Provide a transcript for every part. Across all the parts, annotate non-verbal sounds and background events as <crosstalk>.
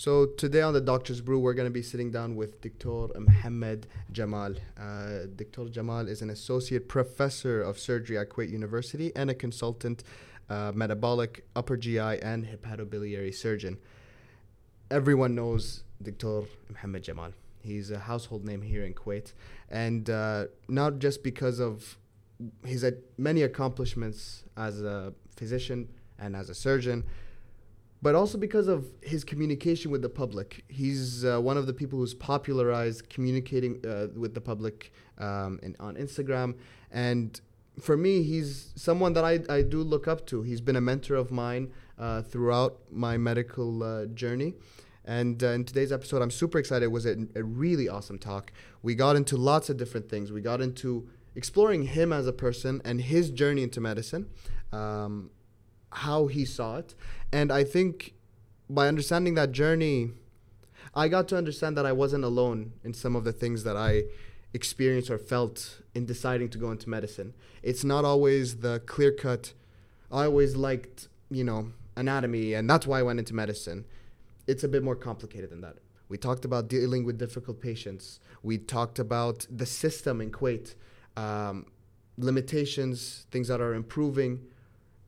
So today on the Doctor's Brew, we're going to be sitting down with Dr. Mohammad Jamal. Uh, Dr. Jamal is an associate professor of surgery at Kuwait University and a consultant uh, metabolic, upper GI, and hepatobiliary surgeon. Everyone knows Dr. Mohammad Jamal. He's a household name here in Kuwait, and uh, not just because of his uh, many accomplishments as a physician and as a surgeon, but also because of his communication with the public. He's uh, one of the people who's popularized communicating uh, with the public um, in, on Instagram. And for me, he's someone that I, I do look up to. He's been a mentor of mine uh, throughout my medical uh, journey. And uh, in today's episode, I'm super excited. It was a, a really awesome talk. We got into lots of different things. We got into exploring him as a person and his journey into medicine. Um, how he saw it. And I think by understanding that journey, I got to understand that I wasn't alone in some of the things that I experienced or felt in deciding to go into medicine. It's not always the clear cut, I always liked, you know, anatomy, and that's why I went into medicine. It's a bit more complicated than that. We talked about dealing with difficult patients. We talked about the system in Kuwait, um, limitations, things that are improving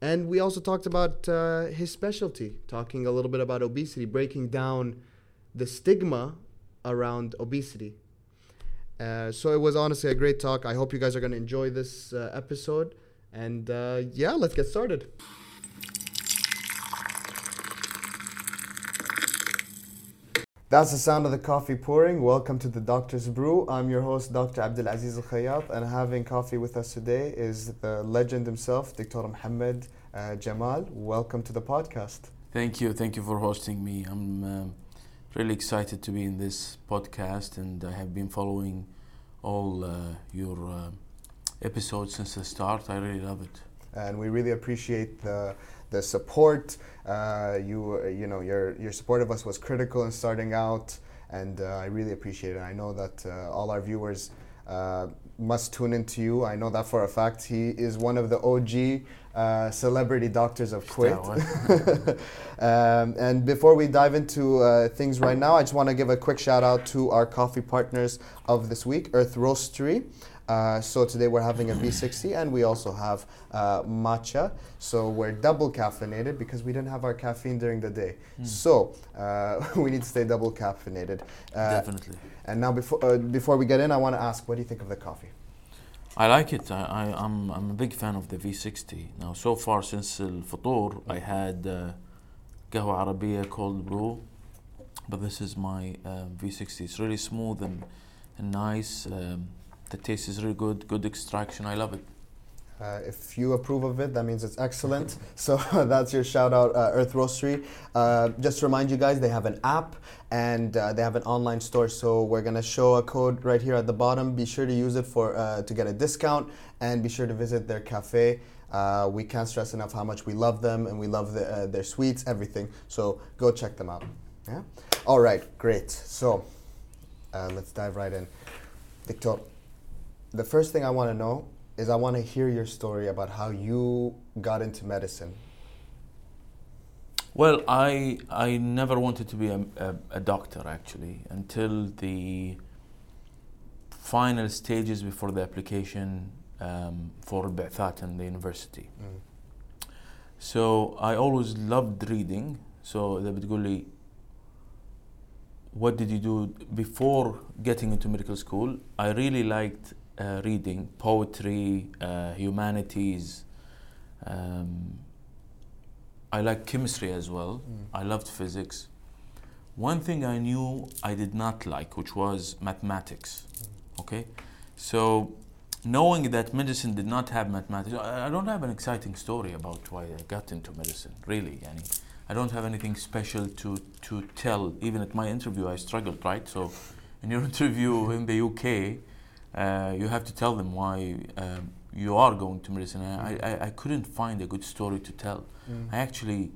and we also talked about uh, his specialty, talking a little bit about obesity, breaking down the stigma around obesity. Uh, so it was honestly a great talk. I hope you guys are going to enjoy this uh, episode. And uh, yeah, let's get started. That's the sound of the coffee pouring. Welcome to the Doctor's Brew. I'm your host, Dr. Abdulaziz Alkhayyat, and having coffee with us today is the legend himself, Dr. Mohammad uh, Jamal. Welcome to the podcast. Thank you. Thank you for hosting me. I'm uh, really excited to be in this podcast, and I have been following all uh, your uh, episodes since the start. I really love it. And we really appreciate the the support. Uh, you you know your your support of us was critical in starting out, and uh, I really appreciate it. I know that uh, all our viewers uh, must tune into you. I know that for a fact. He is one of the OG uh, celebrity doctors of Kuwait. <laughs> um, and before we dive into uh, things right now, I just want to give a quick shout out to our coffee partners of this week, Earth Roastery. Uh, so today we're having a V60 and we also have uh, matcha. So we're double caffeinated because we didn't have our caffeine during the day. Mm. So uh, <laughs> we need to stay double caffeinated. Uh, Definitely. And now before, uh, before we get in, I want to ask, what do you think of the coffee? I like it. I, I, am I'm, I'm a big fan of the V60. Now, so far since the Futur, I had uh, Qahwa Arabiya cold brew, but this is my uh, V60. It's really smooth and, and nice. Um, the taste is really good, good extraction. I love it. Uh, if you approve of it, that means it's excellent. <laughs> So <laughs> that's your shout out, uh, Earth Roastery. Uh, just to remind you guys, they have an app and uh, they have an online store. So we're gonna show a code right here at the bottom. Be sure to use it for uh, to get a discount, and be sure to visit their cafe. Uh, we can't stress enough how much we love them and we love the, their sweets, everything. So go check them out. Yeah. All right. Great. So let's dive right in. Victor, the first thing I want to know is I want to hear your story about how you got into medicine. Well, I I never wanted to be a, a, a doctor actually until the final stages before the application um, for Ba'that and the university. Mm. So I always loved reading. So they would what did you do before getting into medical school? I really liked uh, reading poetry, uh, humanities. Um, I like chemistry as well. Mm. I loved physics. One thing I knew I did not like, which was mathematics. Mm. Okay, so knowing that medicine did not have mathematics, I, I don't have an exciting story about why I got into medicine. Really, I mean, I don't have anything special to to tell. Even at my interview, I struggled. Right, so in your <laughs> interview in the UK, uh, you have to tell them why uh, you are going to medicine. I, I, I, couldn't find a good story to tell. Mm. I actually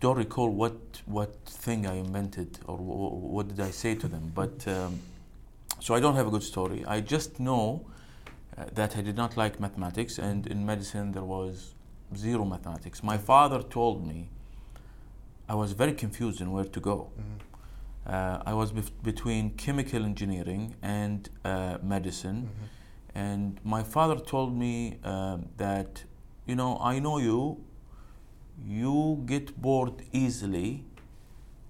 don't recall what what thing I invented or w- what did I say to them. But um, so I don't have a good story. I just know uh, that I did not like mathematics, and in medicine there was zero mathematics. My father told me I was very confused in where to go. Mm. Uh, I was bef- between chemical engineering and uh, medicine, and my father told me um, that, you know, I know you. You get bored easily,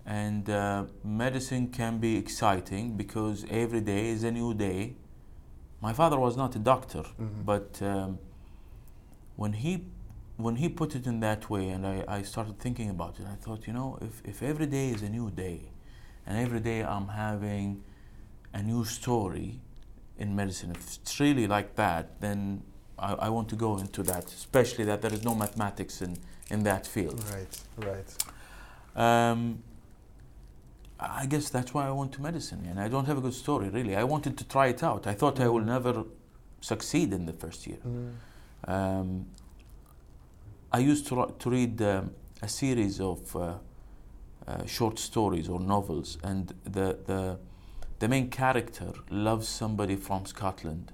and uh, medicine can be exciting because every day is a new day. My father was not a doctor, Mhm. but um, when he when he put it in that way, and I, I started thinking about it, I thought, you know, if, if every day is a new day, and every day I'm having a new story in medicine, if it's really like that, then I, I want to go into that, especially that there is no mathematics in, in that field. Right, right. Um, I guess that's why I went to medicine, and I don't have a good story really. I wanted to try it out. I thought I will never succeed in the first year. Um, I used to, to read um, a series of uh, uh, short stories or novels, and the, the, the main character loves somebody from Scotland,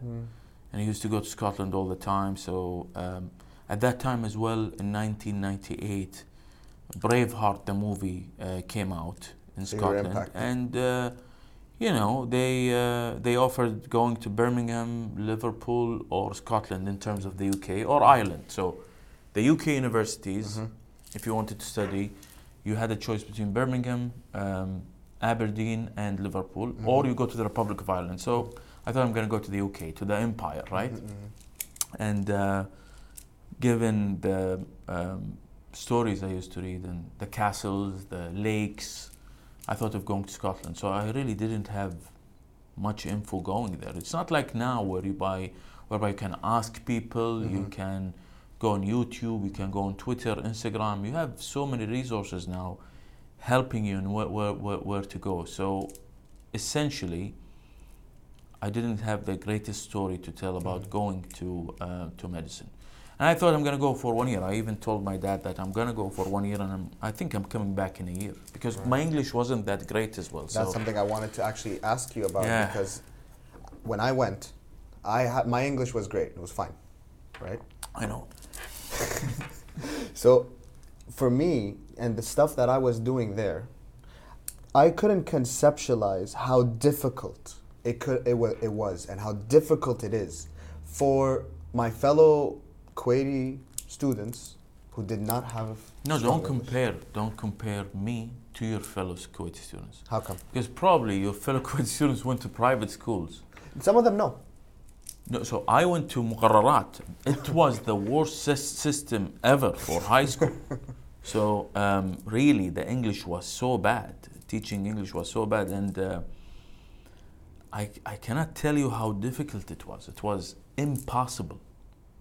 and he used to go to Scotland all the time. So um, at that time as well, in 1998, Braveheart, the movie, uh, came out in So Scotland, and uh, you know they uh, they offered going to Birmingham, Liverpool, or Scotland in terms of the UK or Ireland. So the UK universities, Mhm. if you wanted to study, you had a choice between Birmingham, um, Aberdeen, and Liverpool, or Mhm. you go to the Republic of Ireland. So I thought I'm going to go to the UK, to the Empire, right? Mhm, And uh, given the um, stories I used to read and the castles, the lakes, I thought of going to Scotland. So I really didn't have much info going there. It's not like now where you buy, whereby you can ask people, you Mhm. can go on YouTube, you can go on Twitter, Instagram. You have so many resources now helping you in where, where, where, where to go. So essentially, I didn't have the greatest story to tell about Mhm. going to uh, to medicine. And I thought I'm going to go for one year. I even told my dad that I'm going to go for one year, and I'm, I think I'm coming back in a year because Right. my English wasn't that great as well. That's so something I wanted to actually ask you about Yeah. because when I went, I had my English was great. It was fine, right? I know. <laughs> So, for me and the stuff that I was doing there, I couldn't conceptualize how difficult it could it was, it was and how difficult it is for my fellow Kuwaiti students who did not have No, don't compare. Don't compare me to your fellow Kuwaiti students How come? because probably your fellow Kuwaiti <laughs> students went to private schools. Some of them no. No, so I went to Muqarrarat. It was the worst sys- system ever for high school. <laughs> So um, really, the English was so bad. Teaching English was so bad, and uh, I I cannot tell you how difficult it was. It was impossible.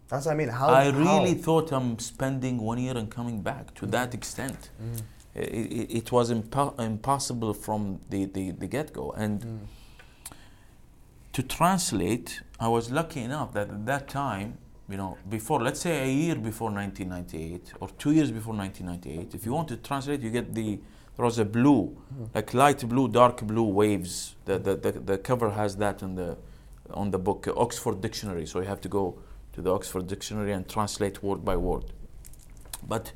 That's what I mean. How I how? really thought I'm spending one year and coming back to that extent. Mm, It, it, it was impo- impossible from the, the, the get go. And mm, to translate, I was lucky enough that at that time, you know, before, let's say a year before 1998 or two years before 1998, if you want to translate, you get the, there was a blue, mm. like light blue, dark blue waves. The, the, the, the cover has that on the, on the book, uh, Oxford Dictionary. So you have to go to the Oxford Dictionary and translate word by word. But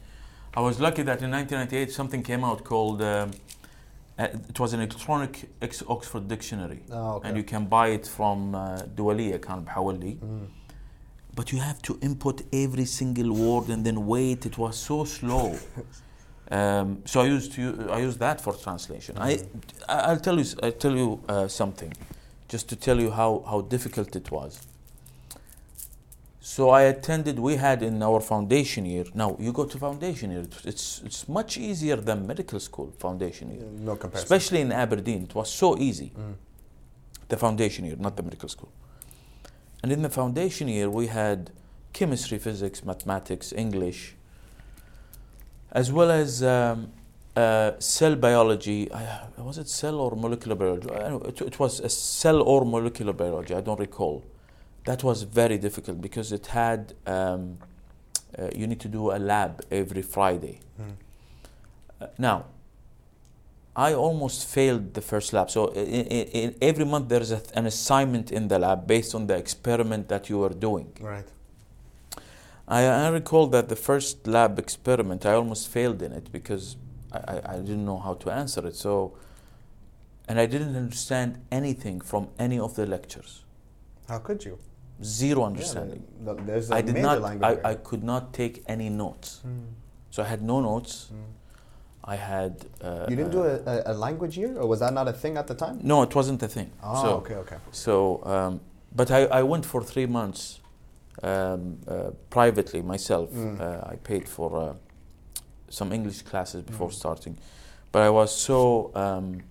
I was lucky that in 1998 something came out called, um, uh, it was an electronic ex- Oxford Dictionary Oh, okay. and you can buy it from uh, دولية كان بحولي Mm. but you have to input every single word and then wait it was so slow <laughs> um, so I used to I used that for translation I Mhm. I- I'll tell you s- I'll tell you uh, something just to tell you how how difficult it was so I attended we had in our foundation year now you go to foundation year it's it's, much easier than medical school foundation year No comparison. especially in Aberdeen it was so easy Mm. the foundation year, not the medical school. And in the foundation year, we had chemistry, physics, mathematics, English, as well as um, uh, cell biology. Uh, was it cell or molecular biology? I don't know, it, it was a cell or molecular biology. I don't recall. That was very difficult because it had um, uh, you need to do a lab every Friday. Mm. Uh, now, I almost failed the first lab. So i i i every month there is a, an assignment in the lab based on the experiment that you are doing. Right. I, I recall that the first lab experiment I almost failed in it because I, I, I didn't know how to answer it. So and I didn't understand anything from any of the lectures. How could you? Zero understanding. the- the- there's a I did major not. I, I could not take any notes. Mm, So I had no notes. mm. I had. Uh, You didn't do uh, a, a, a language year, or was that not a thing at the time? No, it wasn't a thing. Oh, so, okay, okay. So, um, but I, I went for three months um, uh, privately myself. Mm. Uh, I paid for uh, some English classes before Mm. starting, but I was so um,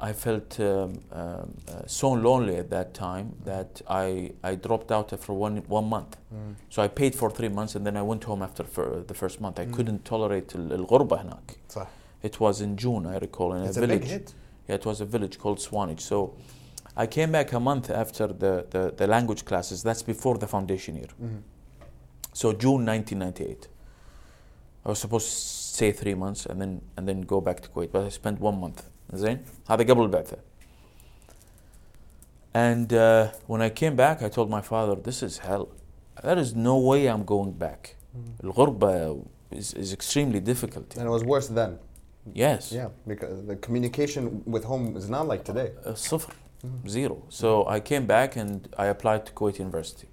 I felt um, um, uh, so lonely at that time that I I dropped out after one one month. Mm. So I paid for three months and then I went home after fir- the first month. I Mm. couldn't tolerate ال- الغربة هناك. صح. It was in June, I recall, in It's a a village. big hit. Yeah, it was a village called Swanage. So I came back a month after the, the, the language classes. That's before the foundation year. Mhm. So June 1998. I was supposed to stay three months and then and then go back to Kuwait, but I spent one month. زين هذا قبل البعثة. And uh, when I came back, I told my father, "This is hell. There is no way I'm going back. Mm. الغربة is, is extremely difficult. And it was worse then. Yes. Yeah, because the communication with home is not like today. Uh, صفر. Mhm. zero. So I came back and I applied to Kuwait University.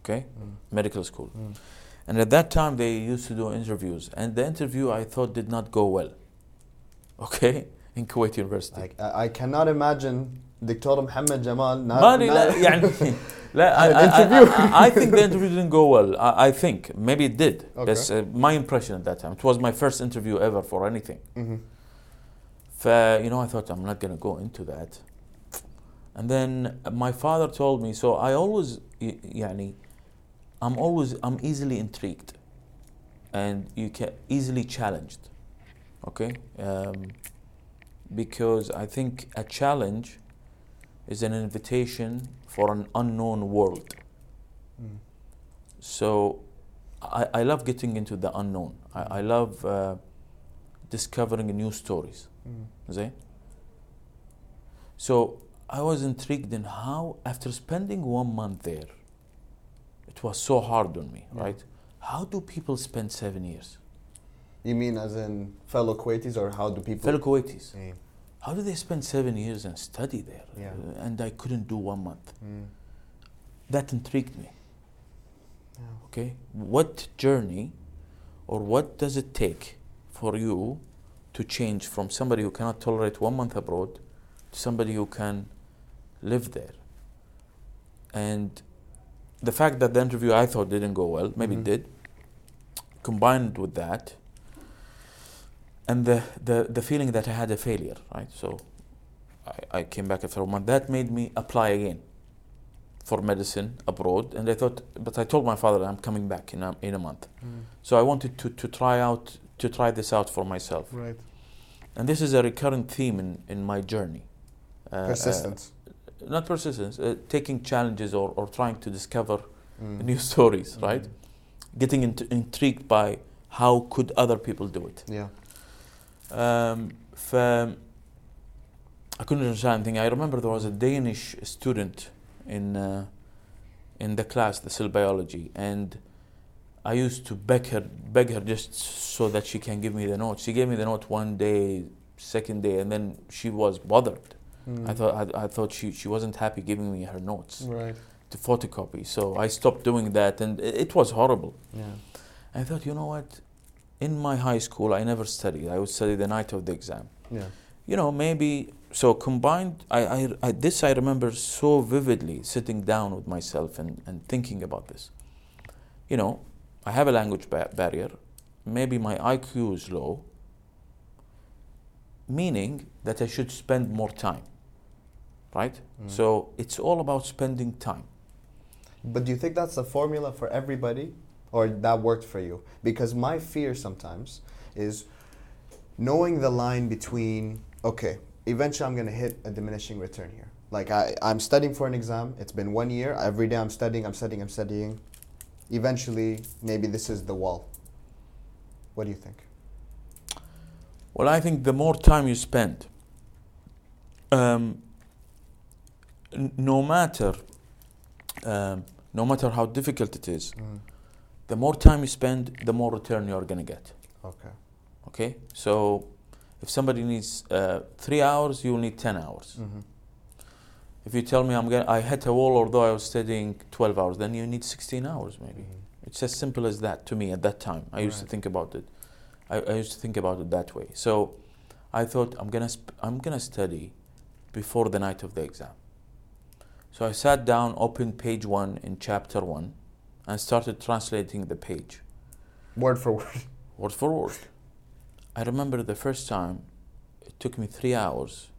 Okay, Mm. medical school. Mm. And at that time they used to do interviews, and the interview I thought did not go well. okay, in Kuwait University. Like, I cannot imagine Dr. Mohammad Jamal not, ماني لا يعني لا I, I, I, I think the interview didn't go well. I, I think maybe it did. Okay. That's uh, my impression at that time. It was my first interview ever for anything. Mm-hmm. ف, you know, I thought I'm not going to go into that. And then uh, my father told me, so I always, يعني, I'm always, I'm easily intrigued and you can easily challenged okay? Um, because I think a challenge is an invitation for an unknown world. Mm. So I, I, love getting into the unknown. I, I love uh, discovering new stories. Mm. So I was intrigued in how, after spending one month there, it was so hard on me, yeah. right? How do people spend seven years? You mean as in fellow Kuwaitis, or how do people? fellow Kuwaitis Yeah. how do they spend seven years and study there Yeah. Uh, and I couldn't do one month Mm. that intrigued me Yeah. okay what journey or what does it take for you to change from somebody who cannot tolerate one month abroad to somebody who can live there and the fact that the interview i thought didn't go well maybe Mhm. it did combined with that and the, the, the feeling that i had a failure right so I, I came back after a month that made me apply again for medicine abroad and i thought but i told my father i'm coming back in a, in a month Mm. so i wanted to, to try out to try this out for myself Right. and this is a recurrent theme in, in my journey Uh, uh, Persistence. not persistence uh, taking challenges or, or trying to discover Mm. new stories right Mm. getting int- intrigued by how could other people do it Yeah. Um, ف I couldn't understand anything. I remember there was a Danish student in uh, in the class, the cell biology, and I used to beg her, beg her just so that she can give me the note. She gave me the note one day, second day, and then she was bothered. Mm. I thought I, I thought she, she wasn't happy giving me her notes Right. to photocopy. So I stopped doing that, and it, it was horrible. Yeah. I thought, you know what? In my high school, I never studied. I would study the night of the exam. Yeah. You know, maybe so combined. I, I, I this I remember so vividly, sitting down with myself and, and thinking about this. You know, I have a language ba- barrier. Maybe my IQ is low. Meaning that I should spend more time. Right. Mm. So it's all about spending time. But do you think that's the formula for everybody, or that worked for you? Because my fear sometimes is knowing the line between okay, eventually I'm gonna hit a diminishing return here. Like I, I'm studying for an exam. It's been one year. Every day I'm studying. I'm studying. I'm studying. Eventually, maybe this is the wall. What do you think? Well, I think the more time you spend, um, n- no matter, um, no matter how difficult it is, the more time you spend, the more return you're gonna get. Okay. Okay, so If somebody needs uh, three hours, you'll need 10 hours. Mhm. If you tell me I'm gonna, I hit a wall although I was studying 12 hours, then you need 16 hours maybe. It's as simple as that to me at that time. I used to think about it. I, I used to think about it that way. So I thought I'm gonna sp- I'm gonna study before the night of the exam. So I sat down, opened page one in chapter one, and started translating the page Word for word. word for word. I remember the first time it took me three hours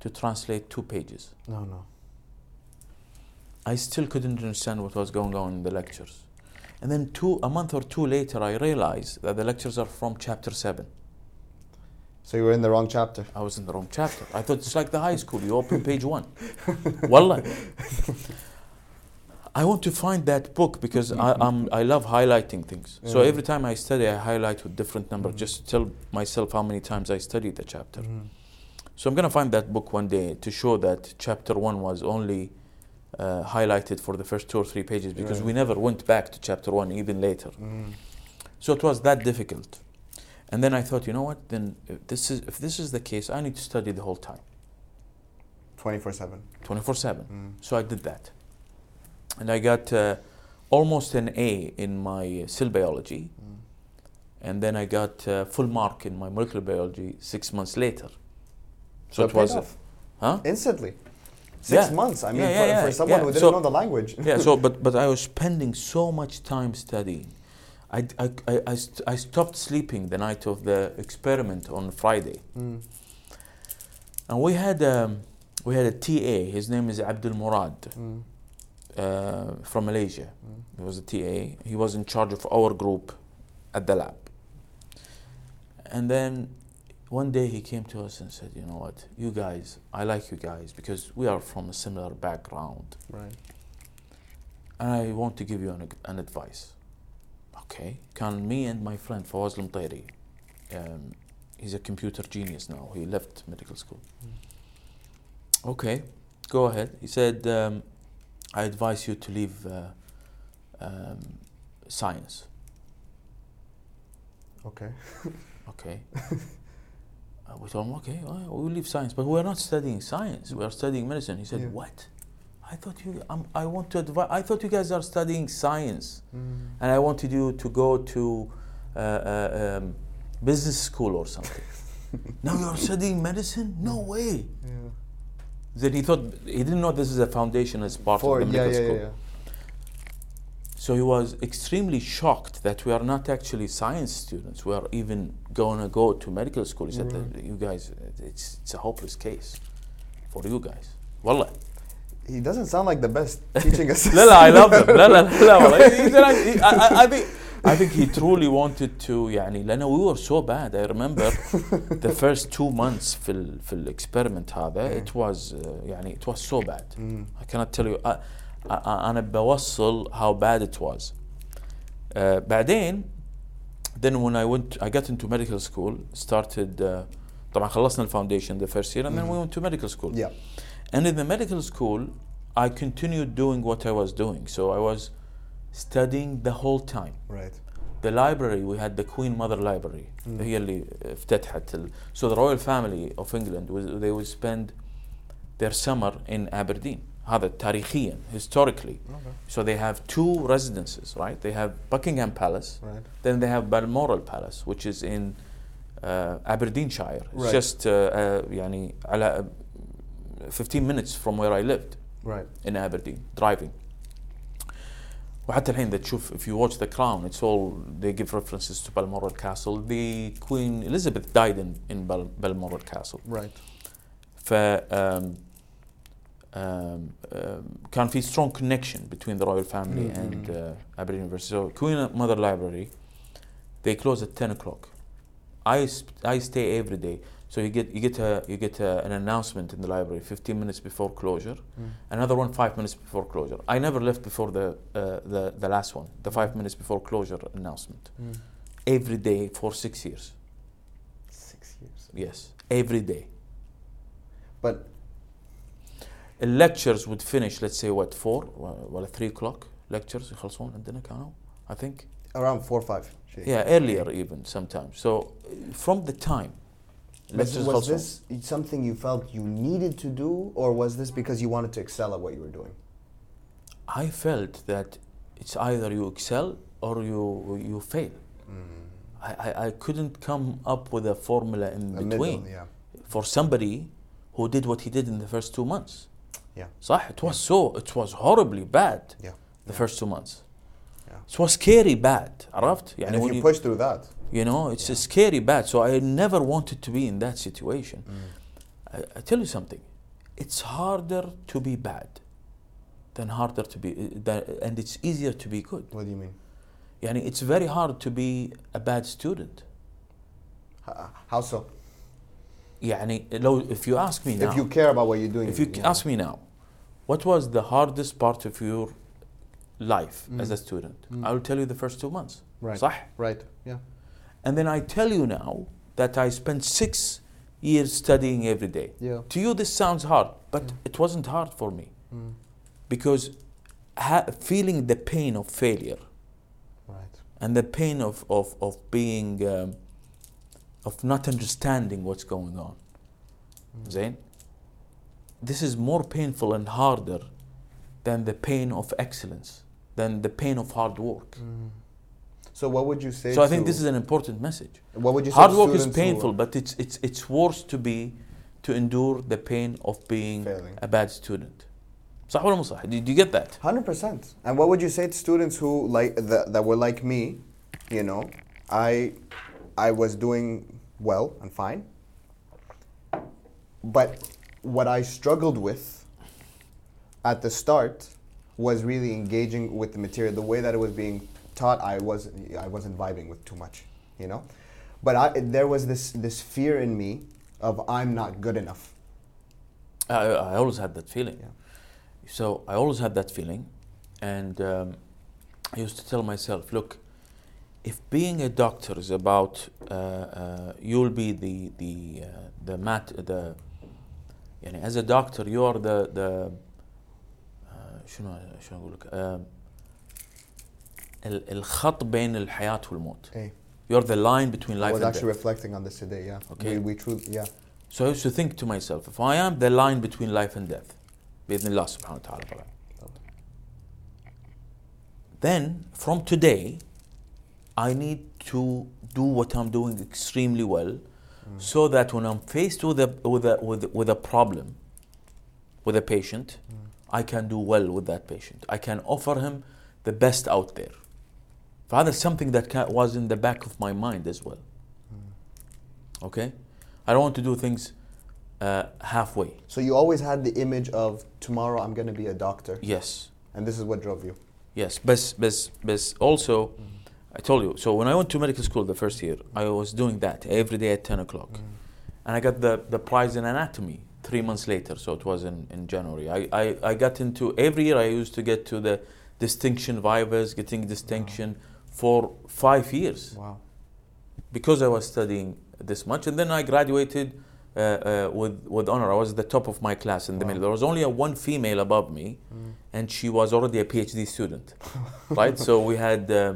to translate two pages. No, no. I still couldn't understand what was going on in the lectures. And then two a month or two later I realized that the lectures are from chapter seven. So you were in the wrong chapter. I was in the wrong chapter. I thought it's like the high school, you open page one. Wallah. <laughs> I want to find that book because I, I'm, I love highlighting things. So every time I study, I highlight with different numbers just to tell myself how many times I studied the chapter. Mhm. So I'm going to find that book one day to show that chapter one was only uh, highlighted for the first two or three pages because Right. we never went back to chapter one even later. Mhm. So it was that difficult. And then I thought, you know what? Then if this is if this is the case, I need to study the whole time, 24/7. 24/7. Mm. So I did that, and I got uh, almost an A in my cell biology, Mm. and then I got uh, full mark in my molecular biology six months later. So it it was, off. huh? instantly. Six Yeah. months. I mean, Yeah, yeah, for, for someone who didn't So- know the language. <laughs> yeah. So, <laughs> but but I was spending so much time studying. I, I, I, I, st- I stopped sleeping the night of the experiment on Friday. Mm. And we had um, we had a TA. His name is Abdul Murad Mm. Uh, from Malaysia. Mm. He was a TA. He was in charge of our group at the lab. And then one day he came to us and said, "You know what? You guys, I like you guys because we are from a similar background, Right. and I want to give you an, an advice." Okay, can me and my friend Fawaz um, he's a computer genius now. He left medical school. Okay, go ahead. He said, um, I advise you to leave uh, um, science. Okay. <laughs> Okay. uh, we told him, okay, we'll leave science, but we're not studying science. We are studying medicine. He said, Yeah. what? I thought you, um, I want to advise, I thought you guys are studying science. Mm. And I wanted you to go to uh, uh, um, business school or something. <laughs> now you're studying medicine? No way. Yeah. Then he thought, he didn't know this is a foundation as part For, of the yeah, medical yeah, school. yeah, yeah. So he was extremely shocked that we are not actually science students. We are even going to go to medical school. He said, Right. "You guys, it's, it's a hopeless case for you guys." Wallah. He doesn't sound like the best <laughs> teaching assistant. لا لا I love him. لا لا لا والله. He said, I, he- I, I- I think I think he truly wanted to يعني لأن we were so bad. I remember the first two months في ال, في الاكسبيرمنت هذا it was uh, يعني it was so bad. Mm. I cannot tell you I, I, أنا بوصل how bad it was. Uh, بعدين then when I went I got into medical school started uh, طبعا خلصنا الفاونديشن the first year and then we Mhm. went to medical school. Yeah. And in the medical school, I continued doing what I was doing. So I was studying the whole time. Right. The library, we had the Queen Mother Library. Mm. هي اللي افتتحت ال- So the royal family of England, was, they would spend their summer in Aberdeen. هذا تاريخيا, historically. Okay. So they have two residences, right? They have Buckingham Palace, Right. then they have Balmoral Palace, which is in uh, Aberdeenshire. It's Right. just uh, uh, يعني على uh, 15 minutes from where I lived Right. in Aberdeen driving. وحتى الحين that تشوف if you watch The Crown it's all they give references to Balmoral Castle. The Queen Elizabeth died in in Bal- Balmoral Castle. Right. ف um, um, um, كان في strong connection between the royal family Mhm. and uh, Aberdeen University. So Queen Mother Library, they close at 10 o'clock. I, sp- I stay every day. So you get you get a, you get a, an announcement in the library 15 minutes before closure, Mm. another one five minutes before closure. I never left before the uh, the the last one, the five minutes before closure announcement. Mm. Every day for six years. Six years. Yes, every day. But The lectures would finish let's say what four ولا three o'clock lectures يخلصون عندنا كانوا I think around four or five. Shit. yeah earlier even sometimes so uh, from the time Was, lectures was خلصوا. this something you felt you needed to do, or was this because you wanted to excel at what you were doing? I felt that it's either you excel or you you fail. I, I, I couldn't come up with a formula in A between middle, yeah. for somebody who did what he did in the first two months. Yeah. صح it was so it was horribly bad Yeah. the Yeah. first two months. Yeah. It was scary bad عرفت And يعني if when you you, push through that, you know it's a scary bad so I never wanted to be in that situation. I, I tell you something it's harder to be bad than harder to be than, and it's easier to be good. what do you mean? يعني it's very hard to be a bad student. H- How so? يعني لو if you ask me now If you care about what you're doing. if you know. ask me now what was the hardest part of your life as a student I will tell you the first two months Right. صح Right. Yeah. and then I tell you now that I spent six years studying every day. Yeah. to you this sounds hard but it wasn't hard for me. Mm. because ha- feeling the pain of failure. Right. and the pain of, of, of being um, of not understanding what's going on. Zain? This is more painful and harder than the pain of excellence than the pain of hard work So what would you say? so I think to- this is an important message What would you say? hard to work is students who- painful but it's it's it's worse to be to endure the pain of being Failing. a bad student صح ولا مو صح did you get that Hundred percent. And what would you say to students who like that, that were like me? You know, I I was doing well and fine, but what I struggled with at the start was really engaging with the material. The way that it was being taught, I was I wasn't vibing with too much. You know, but I, there was this this fear in me of I'm not good enough. I, I always had that feeling. Yeah. So I always had that feeling, and um, I used to tell myself, look, if being a doctor is about uh, uh, you'll be the the uh, the mat the يعني as a doctor you are the the uh, شنو شنو اقول لك uh, ال- الخط بين الحياة والموت. Hey, You're the line between I life was and actually death. reflecting on this today. Yeah. Okay. We, we truly yeah. So I used to think to myself, if I am the line between life and death, بإذن الله سبحانه وتعالى طبعا. Then from today, I need to do what I'm doing extremely well, so that when I'm faced with a with a with, with a problem, with a patient, I can do well with that patient. I can offer him the best out there. Father, something that was in the back of my mind as well. Hmm. Okay? I don't want to do things uh, halfway. So you always had the image of tomorrow I'm going to be a doctor. Yes. And this is what drove you. Yes. But, but, but also, mm. I told you, so when I went to medical school the first year, I was doing that every day at 10 o'clock. Mm. And I got the, the prize in anatomy three months later, so it was in, in January. I, I, I got into, every year I used to get to the distinction vivas, getting distinction. Wow for five years. Wow. because I was studying this much, and then I graduated uh, uh, with with honor. I was at the top of my class in the Wow. middle. There was only a one female above me, and she was already a PhD student, <laughs> right? So we had uh,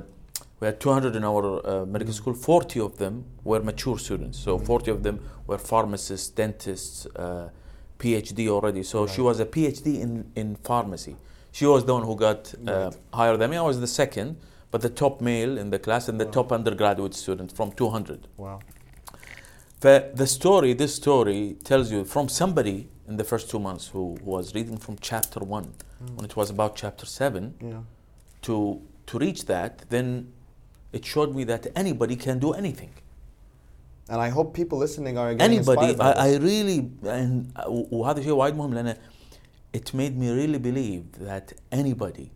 we had 200 in our uh, medical school. 40 of them were mature students. So 40 of them were pharmacists, dentists, uh, PhD already. So she was a PhD in in pharmacy. She was the one who got uh, Right. higher than me. I was the second, but the top male in the class and the Wow. top undergraduate student from 200. Wow. But the story, this story tells you from somebody in the first two months who, who was reading from chapter one, when it was about chapter seven, Yeah. to to reach that, then it showed me that anybody can do anything. And I hope people listening are getting Anybody, inspired by I, I this. really and وهذا شيء وايد مهم لأن it made me really believe that anybody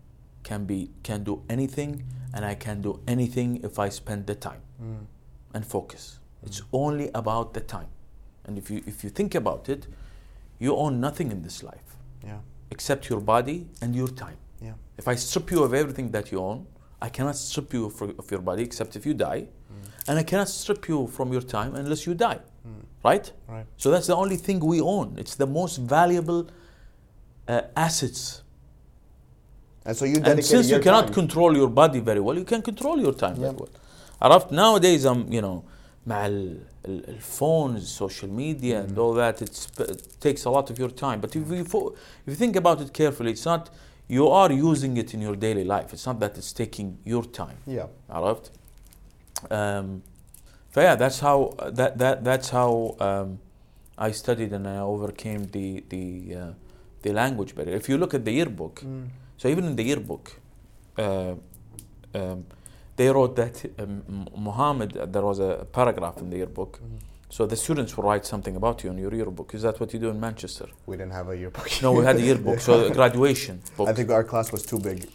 can be can do anything and I can do anything if I spend the time Mm. and focus. It's only about the time. And if you if you think about it, you own nothing in this life Yeah. except your body and your time. Yeah. If I strip you of everything that you own, I cannot strip you of, of your body except if you die, and I cannot strip you from your time unless you die. Right? Right. So that's the only thing we own. It's the most valuable uh, assets. And so you And dedicate since your you cannot time. control your body very well, you can control your time very Yeah. well. عرفت nowadays I'm you know مع ال ال- الphones, social media, and Mhm. all that, it's, it takes a lot of your time. But if you, fo- if you think about it carefully, it's not, you are using it in your daily life. It's not that it's taking your time. Yeah. عرفت؟ Um, فyeah, that's how that that that's how um, I studied and I overcame the the uh, the language barrier. If you look at the yearbook, Mm. So even in the yearbook, uh, um, they wrote that um, Mohammad, uh, there was a paragraph in the yearbook. Mm-hmm. So the students will write something about you in your yearbook. Is that what you do in Manchester? We didn't have a yearbook. no, we had a yearbook. So <laughs> graduation book. I think our class was too big.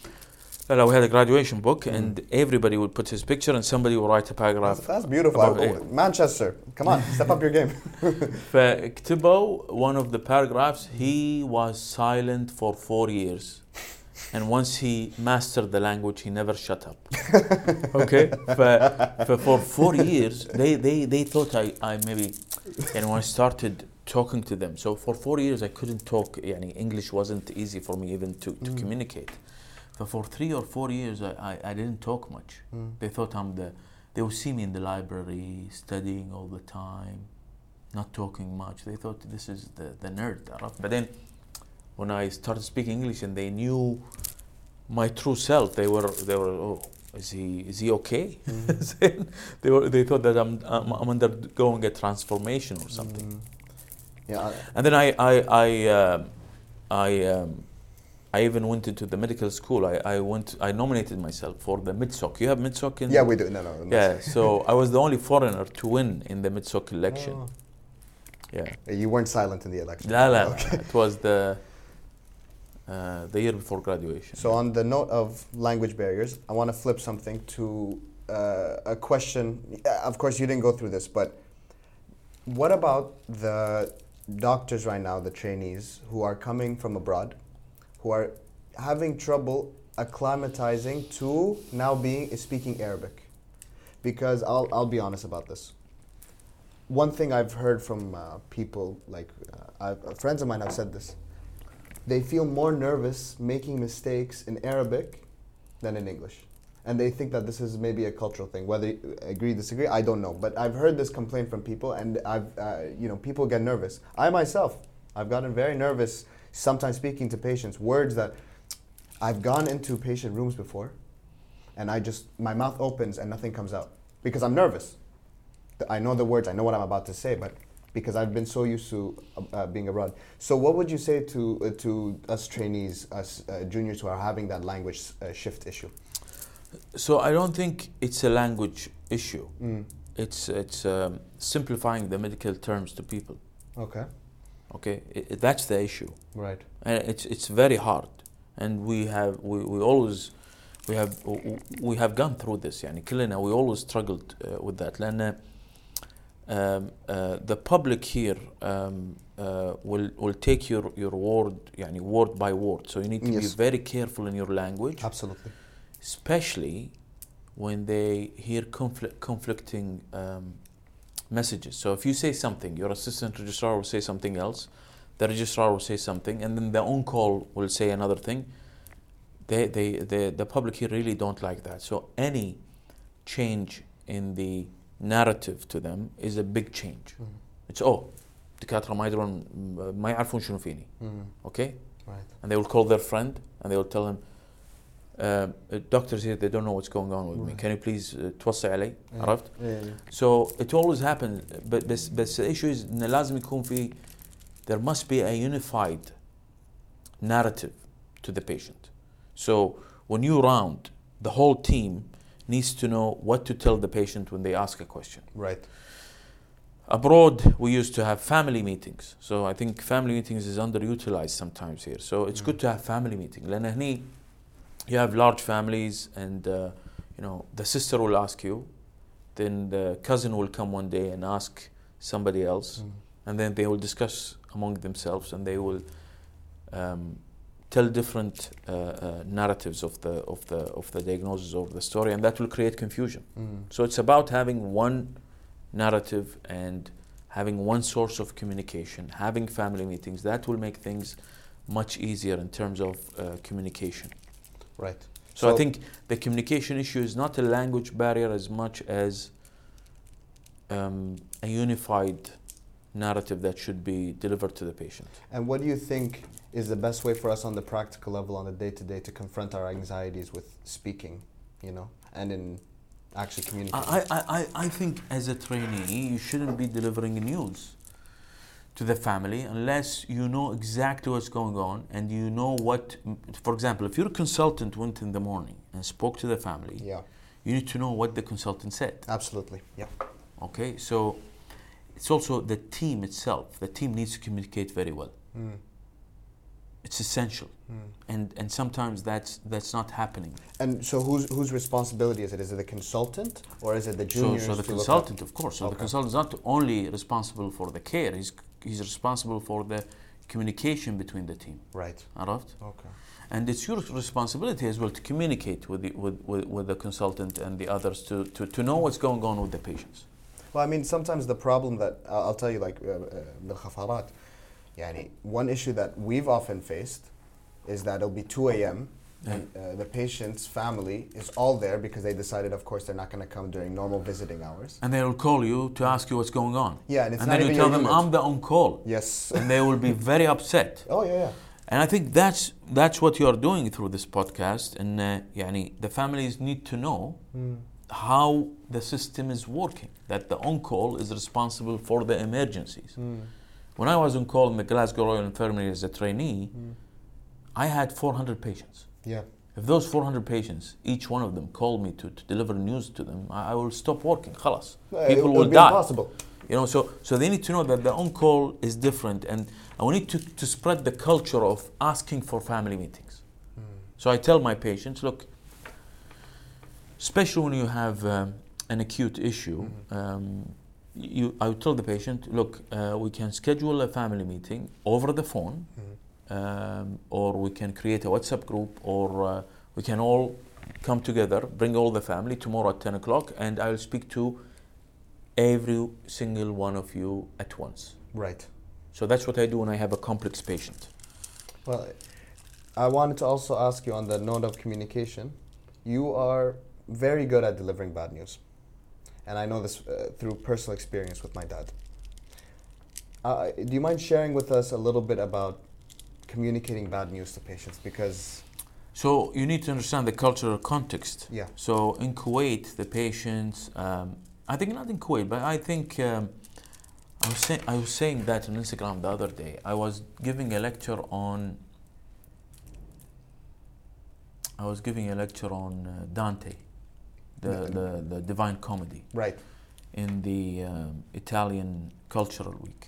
No, we had a graduation book, mm-hmm. and everybody would put his picture, and somebody would write a paragraph. That's, that's beautiful. Manchester, come on, step up your game. <laughs> فكتبوا one of the paragraphs. He was silent for four years. And once he mastered the language, he never shut up. <laughs> okay? For, for, four years, they, they, they thought I, I maybe, and when I started talking to them, so for four years I couldn't talk. Yani English wasn't easy for me even to, to mm. communicate. But for three or four years, I, I, I didn't talk much. Mm. They thought I'm the, they would see me in the library studying all the time, not talking much. They thought this is the, the nerd. But then, when I started speaking English and they knew my true self they were they were oh is he is he okay <laughs> Mm. they were they thought that I'm, I'm I'm undergoing a transformation or something Mm. Yeah. And then I I I um, I um, I even went into the medical school I, I went I nominated myself for the MedSoc you have MedSoc in Yeah, we do. No, no. no. yeah, so I was the only foreigner to win in the MedSoc election. Oh. Yeah. You weren't silent in the election. La, la, la. It was the uh, the year before graduation. So, on the note of language barriers, I want to flip something to uh, a question. Of course, you didn't go through this, but what about the doctors right now, the trainees who are coming from abroad, who are having trouble acclimatizing to now being speaking Arabic? Because I'll, I'll be honest about this. One thing I've heard from uh, people, like uh, friends of mine have said this they feel more nervous making mistakes in Arabic than in English. And they think that this is maybe a cultural thing. Whether agree, disagree, I don't know. But I've heard this complaint from people, and I've, uh, you know, people get nervous. I myself, I've gotten very nervous sometimes speaking to patients. Words that I've gone into patient rooms before, and I just my mouth opens and nothing comes out because I'm nervous. I know the words, I know what I'm about to say, but because I've been so used to uh, uh, being abroad. So, what would you say to uh, to us trainees, us uh, juniors who are having that language uh, shift issue? So I don't think it's a language issue. Mm. It's it's um, simplifying the medical terms to people. Okay. Okay, I- I- that's the issue, Right. and it's it's very hard. And we have we, we always we have we have gone through this. يعني كلنا we always struggled uh, with that. لأن um, uh, the public here um, uh, will will take your your word يعني word by word. So you need to Yes. be very careful in your language. Absolutely. especially when they hear conflict, conflicting um, messages. So if you say something, your assistant registrar will say something else, the registrar will say something, and then the on-call will say another thing. They, they, they, the public here really don't like that. So any change in the narrative to them is a big change. Mhm. It's oh, الدكاترة ما يدرون ما يعرفون شنو فيني. Mm. Okay? Right. and they will call their friend and they will tell him uh, doctors here they don't know what's going on with me Right. can you please uh, توصي علي Yeah. عرفت Yeah, yeah. so it always happens but بس بس the issue is انه لازم يكون في there must be a unified narrative to the patient so when you round the whole team needs to know what to tell the patient when they ask a question Right. abroad we used to have family meetings so i think family meetings is underutilized sometimes here so it's good to have family meeting لان هني you have large families and uh, you know the sister will ask you then the cousin will come one day and ask somebody else Mm. and then they will discuss among themselves and they will um, tell different uh, uh, narratives of the of the of the diagnosis or the story and that will create confusion Mm. so it's about having one narrative and having one source of communication, having family meetings. That will make things much easier in terms of uh, communication. Right. So, I think the communication issue is not a language barrier as much as um, a unified narrative that should be delivered to the patient. And what do you think is the best way for us on the practical level, on the day to day, to confront our anxieties with speaking, you know, and in actually communicating? I, I, I, think as a trainee, you shouldn't be delivering news to the family unless you know exactly what's going on and you know what, for example, if your consultant went in the morning and spoke to the family, yeah, you need to know what the consultant said. absolutely. Yeah. Okay, so it's also the team itself. The team needs to communicate very well. Mm it's essential mm. and and sometimes that's that's not happening and so whose whose responsibility is it is it the consultant or is it the junior? so, so the consultant of course so okay. the consultant is not only responsible for the care he's he's responsible for the communication between the team right Arrived. okay and it's your responsibility as well to communicate with the, with, with, with the consultant and the others to, to, to know what's going on with the patients well i mean sometimes the problem that uh, i'll tell you like uh, uh Yani, one issue that we've often faced is that it'll be 2 a.m. And uh, the patient's family is all there because they decided, of course, they're not going to come during normal visiting hours. And they'll call you to ask you what's going on. Yeah, and, and then you tell them unit. I'm the on call. Yes, and they will be very upset. <laughs> Oh yeah, yeah. And I think that's that's what you are doing through this podcast, and uh, yani the families need to know. Mm. How the system is working, that the on call is responsible for the emergencies. Mm. When I was on call in the Glasgow Royal Infirmary as a trainee, mm. I had 400 patients. Yeah. If those 400 patients, each one of them called me to, to deliver news to them, I, I will stop working. Khalas. Uh, People will die. Impossible. You know, so, so they need to know that the on-call is different and, and we need to, to spread the culture of asking for family meetings. Mm. So I tell my patients, look, especially when you have um, an acute issue, mm-hmm. um, you I would tell the patient, look, uh, we can schedule a family meeting over the phone, um, or we can create a WhatsApp group, or uh, we can all come together, bring all the family tomorrow at 10 o'clock, and I'll speak to every single one of you at once. Right. So that's what I do when I have a complex patient. Well, I wanted to also ask you on the note of communication. You are very good at delivering bad news. And I know this uh, through personal experience with my dad. Uh, do you mind sharing with us a little bit about communicating bad news to patients? Because, So you need to understand the cultural context. yeah, So in Kuwait, the patients, um, I think not in Kuwait, but I think um, I was saying I was saying that on Instagram the other day. I was giving a lecture on. I was giving a lecture on uh, Dante, the, the, the Divine Comedy, right. in the um, Italian Cultural Week.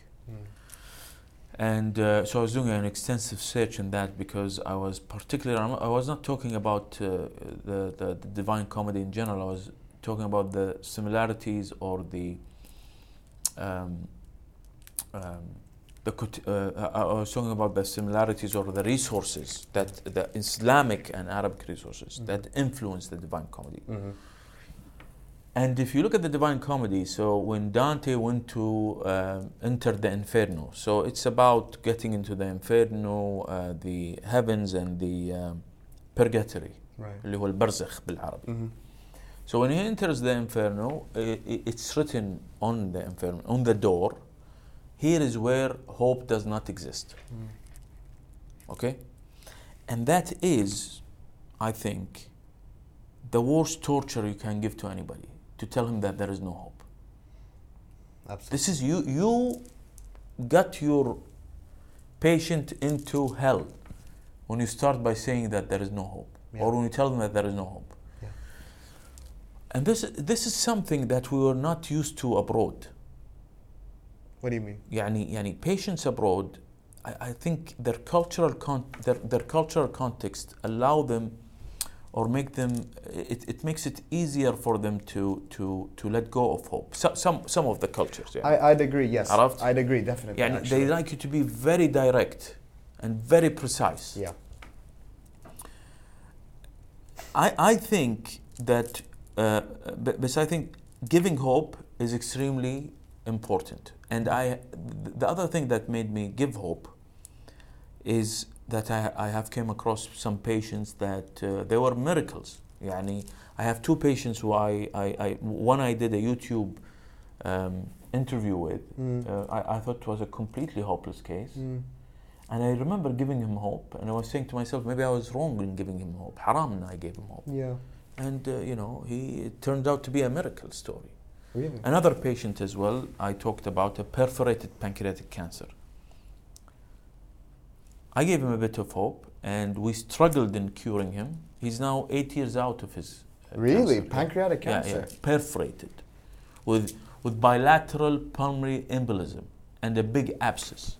And uh, so I was doing an extensive search in that because I was particularly, I'm- was not talking about uh, the, the, the Divine Comedy in general, I was talking about the similarities or the, um, um, the uh, I I was talking about the similarities or the resources that the Islamic and Arabic resources Mhm. that influence the Divine Comedy. Mm-hmm. And if you look at the Divine Comedy, so when Dante went to um enter the Inferno, so it's about getting into the Inferno, uh, the heavens and the um, purgatory, Right. اللي هو البرزخ بالعربي. Mm-hmm. So when he enters the Inferno, i- i- it's written on the Inferno, on the door, here is where hope does not exist. Okay? And that is, I think, the worst torture you can give to anybody to tell him that there is no hope. Absolutely. This is you you got your patient into hell when you start by saying that there is no hope Yeah. or when you tell them that there is no hope. Yeah. And this this is something that we were not used to abroad. What do you mean? يعني يعني patients abroad I, I think their cultural con- their, their cultural context allow them or make them it, it makes it easier for them to to to let go of hope so, some some of the cultures yeah. I, I'd agree, yes. عرفت؟ I'd agree, definitely. يعني they actually. like you to be very direct and very precise Yeah. I, I think that, uh, but, but I think giving hope is extremely important. And I, the other thing that made me give hope is that I, I have came across some patients that uh, they were miracles. Yani, I have two patients who I, I, I one I did a YouTube um, interview with. Mm. Uh, I, I thought it was a completely hopeless case. Mm. And I remember giving him hope, and I was saying to myself, maybe I was wrong in giving him hope. Haram, I gave him hope. Yeah. And uh, you know, he it turned out to be a miracle story. Really? Another patient as well. I talked about a perforated pancreatic cancer. I gave him a bit of hope, and we struggled in curing him. He's now eight years out of his uh, Really? cancer. Yeah. Pancreatic Yeah, cancer? yeah, perforated, with with bilateral pulmonary embolism and a big abscess.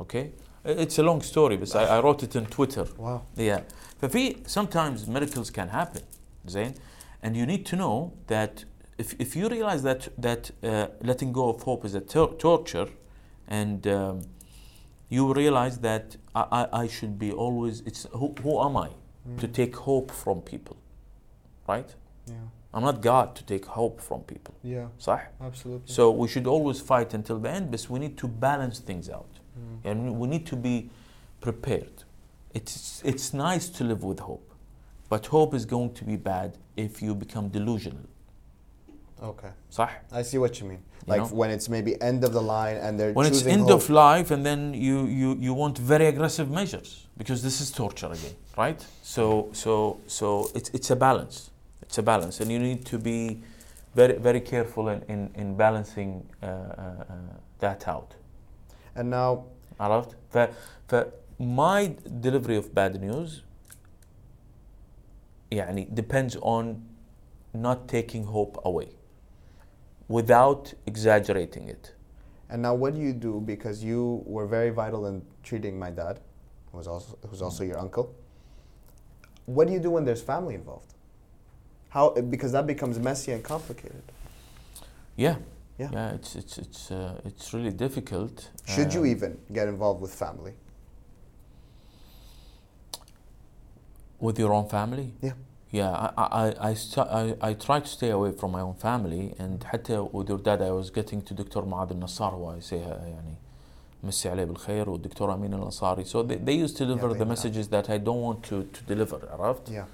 Okay, I- it's a long story, but I, I wrote it on Twitter. Wow. Yeah. ففي sometimes miracles can happen زين and you need to know that if, if you realize that that uh, letting go of hope is a tor- torture and um, you realize that I, I, I should be always it's who, who am I to Mm. take hope from people right Yeah. I'm not God to take hope from people Yeah. صح Absolutely. so we should always fight until the end but we need to balance things out Mm. and we need to be prepared. It's, it's nice to live with hope, but hope is going to be bad if you become delusional. Okay. صح? I see what you mean. You Like know? when it's maybe end of the line and they're When it's choosing end hope. of life and then you, you, you want very aggressive measures because this is torture again, right? So, so, so it's, it's a balance. It's a balance and you need to be very, very careful in, in, in balancing uh, uh, uh, that out. And now, عرفت؟ ف, ف my delivery of bad news يعني depends on not taking hope away without exaggerating it. and now, what do you do? Because you were very vital in treating my dad, who was also who's also your uncle. What do you do when there's family involved? How? Because that becomes messy and complicated. Yeah. Yeah. Yeah, it's it's it's uh, it's really difficult. Should you Um, even get involved with family? with your own family? Yeah Yeah, I I I, I, st- I, I try to stay away from my own family and حتى with your dad I was getting to Dr. معاذ النصار who I say uh, يعني مسي عليه بالخير والدكتور أمين الأنصاري so they, they used to deliver they the know. messages that I don't want to, to deliver عرفت؟ Yeah.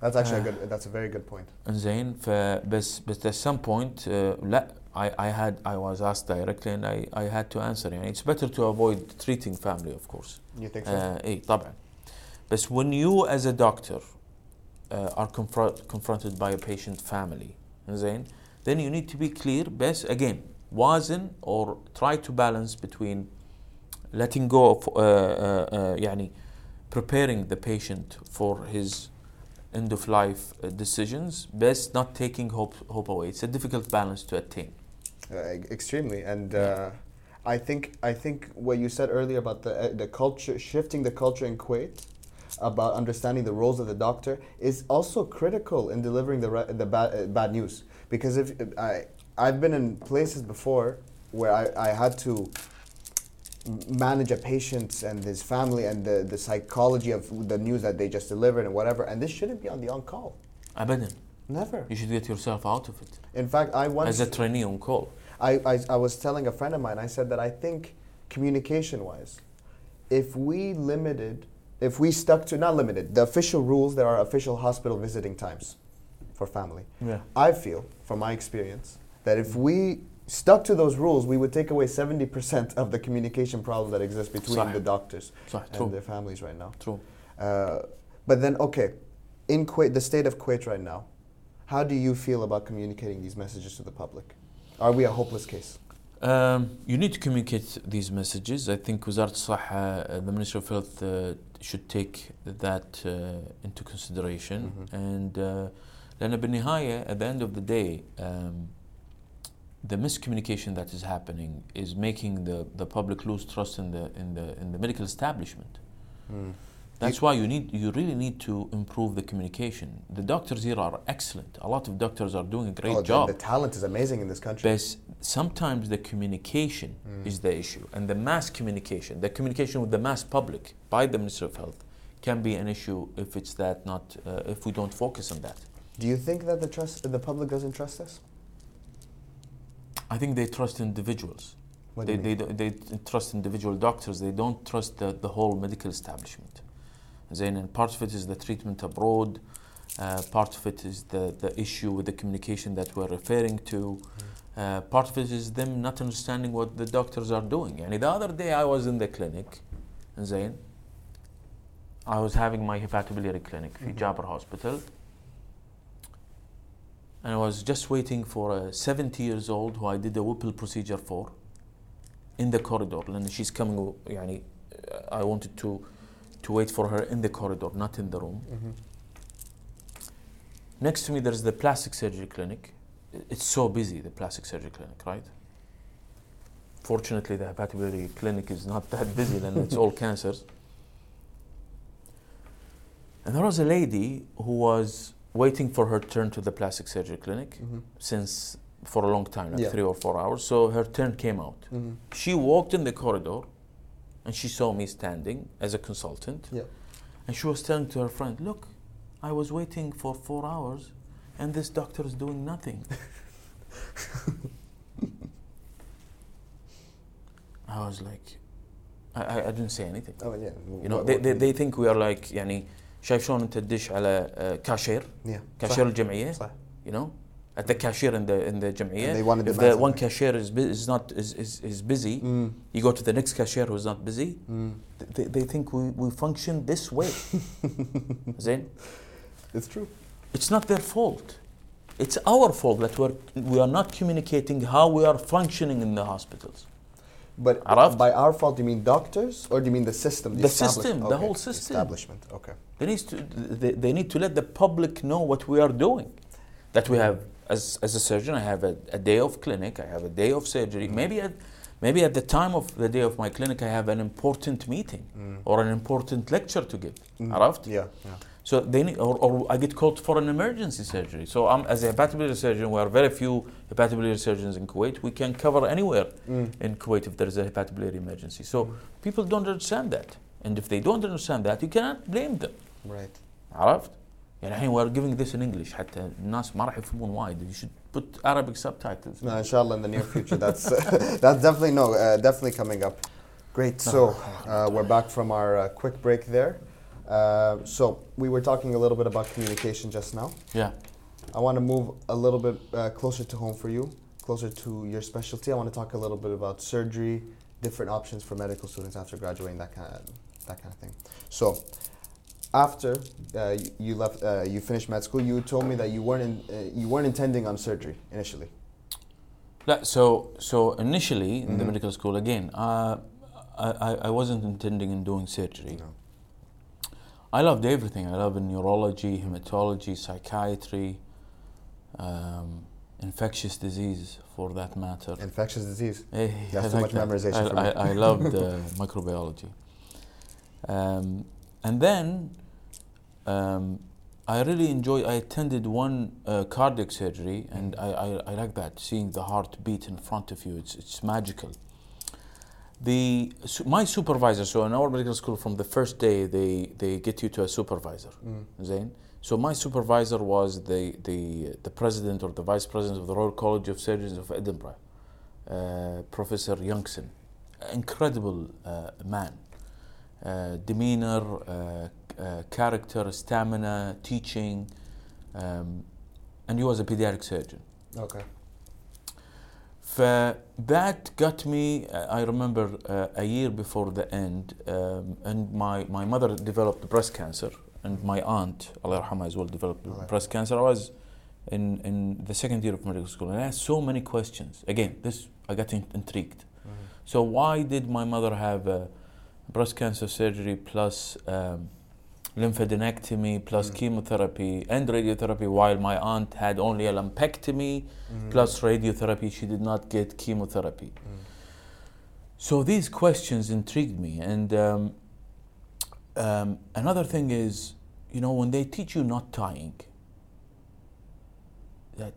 That's actually a Uh, good. That's a very good point. زين فبس بس at some point uh, لا I, I had I was asked directly and I, I had to answer يعني it's better to avoid treating family of course You think so? uh, اي طبعا بس when you as a doctor uh, are confront, confronted by a patient family زين then you need to be clear بس again وازن or try to balance between letting go of uh, uh, uh, يعني preparing the patient for his end of life uh, decisions best not taking hope hope away it's a difficult balance to attain Uh, e- extremely, and Yeah. uh, I think I think what you said earlier about the uh, the culture shifting the culture in Kuwait about understanding the roles of the doctor is also critical in delivering the, re- the ba- uh, bad news. Because if I, I've been in places before where I, I had to manage a patient and his family and the, the psychology of the news that they just delivered and whatever, and this shouldn't be on the on call. Abadan. Never. You should get yourself out of it. In fact, I once. As a trainee on call. I, I, I was telling a friend of mine, I said that I think communication wise, if we limited if we stuck to not limited the official rules there are official hospital visiting times for family yeah. i feel from my experience that if we stuck to those rules we would take away 70% of the communication problem that exists between Sorry. the doctors Sorry. and True. their families right now True. Uh, but then okay in Kuwait, the state of Kuwait right now, how do you feel about communicating these messages to the public? Are we a hopeless case? Um, you need to communicate these messages. I think Wizart Saha, uh, the Minister of Health, uh, should take that uh, into consideration. Mhm. And uh, لأن بالنهاية, at the end of the day, um, the miscommunication that is happening is making the, the public lose trust in the, in, the, in the medical establishment. That's why you need you really need to improve the communication. The doctors here are excellent. A lot of doctors are doing a great Oh, job. The, talent is amazing in this country. But sometimes the communication Mm. is the issue, and the mass communication, the communication with the mass public by the Minister of Health, can be an issue if it's that not uh, if we don't focus on that. Do you think that the trust the public doesn't trust us? I think they trust individuals. What do They, they, they trust individual doctors. They don't trust the, the whole medical establishment. Then and part of it is the treatment abroad. Uh, part of it is the, the issue with the communication that we're referring to. Mm. Uh, part of it is them not understanding what the doctors are doing. And the other day I was in the clinic, in Zain. I was having my hepatobiliary clinic mm-hmm. in Jaber Hospital. And I was just waiting for a 70 years old who I did the Whipple procedure for in the corridor. And she's coming, uh, I wanted to to wait for her in the corridor, not in the room. Mhm. Next to me, there's the plastic surgery clinic. It's so busy, the plastic surgery clinic, right? Fortunately, the hepatobiliary clinic is not that busy, then it's all <laughs> cancers. And there was a lady who was waiting for her turn to the plastic surgery clinic Mhm. since for a long time, like Yeah. three or four hours. So her turn came out. Mhm. She walked in the corridor and she saw me standing as a consultant. Yeah. And she was telling to her friend, Look, I was waiting for four hours and this doctor is doing nothing. <laughs> I was like, I, I, I didn't say anything. Oh yeah. You know, What- they, what they, do they think we are like, يعني شايف شلون انت تدش على uh, كاشير Yeah. كاشير صح. الجمعية صح. you know at the cashier in the in the And جمعية they wanted if the the massive one thing. cashier is, bu- is not is, is, is busy Mm. you go to the next cashier who's not busy Mm. they, they think we, we function this way <laughs> Zain It's true. it's not their fault it's our fault that we're, we are not communicating how we are functioning in the hospitals But عرفت؟ by our fault, do you mean doctors or do you mean the system? The establish- system, the Okay, whole system. Establishment. Okay. they need to they, they need to let the public know what we are doing that we have as, as a surgeon i have a, a day of clinic i have a day of surgery maybe at maybe at the time of the day of my clinic i have an important meeting Mm. or an important lecture to give Mm. عرفت? Yeah. Yeah. So they need, or, or I get called for an emergency surgery. So I'm, as a hepatobiliary surgeon, we are very few hepatobiliary surgeons in Kuwait. We can cover anywhere Mm. in Kuwait if there is a hepatobiliary emergency. So people don't understand that. And if they don't understand that, you cannot blame them. Right. عرفت؟ يعني الحين we are giving this in English حتى الناس ما راح يفهمون وايد. You should put Arabic subtitles. No, inshallah, in the near future, that's <laughs> that's definitely no, uh, definitely coming up. Great. So uh, we're back from our uh, quick break there. Uh, so we were talking a little bit about communication just now. Yeah. I want to move a little bit uh, closer to home for you, closer to your specialty. I want to talk a little bit about surgery, different options for medical students after graduating, that kind of that kind of thing. So, after uh, you, you left, uh, you finished med school. You told me that you weren't in, uh, you weren't intending on surgery initially. لا, so so initially in the Mhm. medical school again, uh, I, I- I wasn't intending in doing surgery. No. I loved everything. I loved neurology, hematology, psychiatry, um, infectious disease for that matter. Infectious disease. Eh, That's I too much memorization I. I, I loved <laughs> uh, microbiology. Um, and then um, I really enjoy. I attended one uh, cardiac surgery, and I, I, I like that seeing the heart beat in front of you. It's it's magical. The su- my supervisor. So in our medical school, from the first day, they they get you to a supervisor. Mm. Zain. So my supervisor was the, the, the president or the vice president of the Royal College of Surgeons of Edinburgh, uh, Professor Youngson. Incredible uh, man. Uh, demeanor, uh, uh, character, stamina, teaching, um, and he was a pediatric surgeon. Okay. that got me, uh, I remember uh, a year before the end, um, and my, my mother developed breast cancer, and my aunt, Allah yarhamha, as well, developed Allah breast cancer. I was in, in the second year of medical school, and I asked so many questions. Again, this, I got in- intrigued. So why did my mother have a breast cancer surgery plus um, lymphadenectomy plus mm. chemotherapy and radiotherapy while my aunt had only a lumpectomy mm. plus radiotherapy she did knot get chemotherapy mm. so these questions intrigued me and um, um, another thing is you know when they teach you not tying that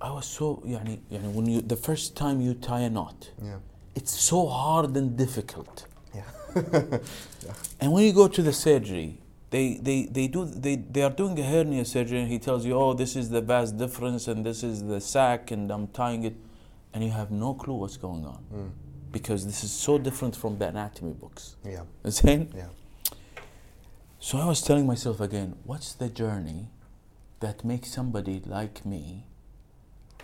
i was so yani, yani when you the first time you tie a knot yeah. it's so hard and difficult yeah. <laughs> yeah. And when you go to the surgery, they, they, they do they, they are doing a hernia surgery and he tells you, oh, this is the vas deferens and this is the sac and I'm tying it, and you have no clue what's going on Mm. because this is so different from the anatomy books. Yeah. Saying? Yeah. So I was telling myself again, what's the journey that makes somebody like me,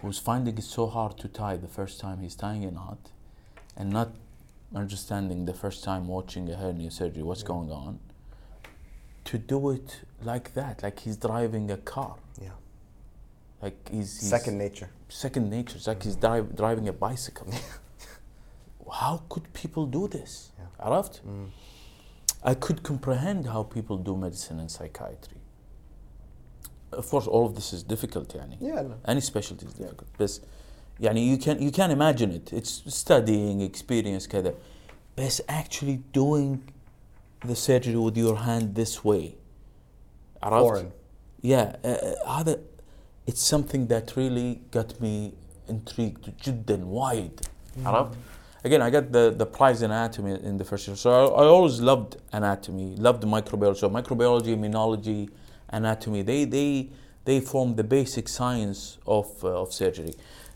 who's finding it so hard to tie the first time he's tying a knot and not understanding the first time watching a hernia surgery what's Yeah. going on to do it like that like he's driving a car Yeah. like he's, he's Second nature. second nature it's like he's drive, driving a bicycle how could people do this Yeah. عرفت Mm. I could comprehend how people do medicine and psychiatry of course all of this is difficult يعني Yeah. No. any specialty is difficult بس يعني you can you can imagine it it's studying experience كذا بس actually doing the surgery with your hand this way عرفت Foreign. yeah uh, uh, هذا it's something that really got me intrigued جدا وايد عرفت again I got the the prize in anatomy in the first year so I, I always loved anatomy loved microbiology so microbiology immunology anatomy they they they form the basic science of uh, of surgery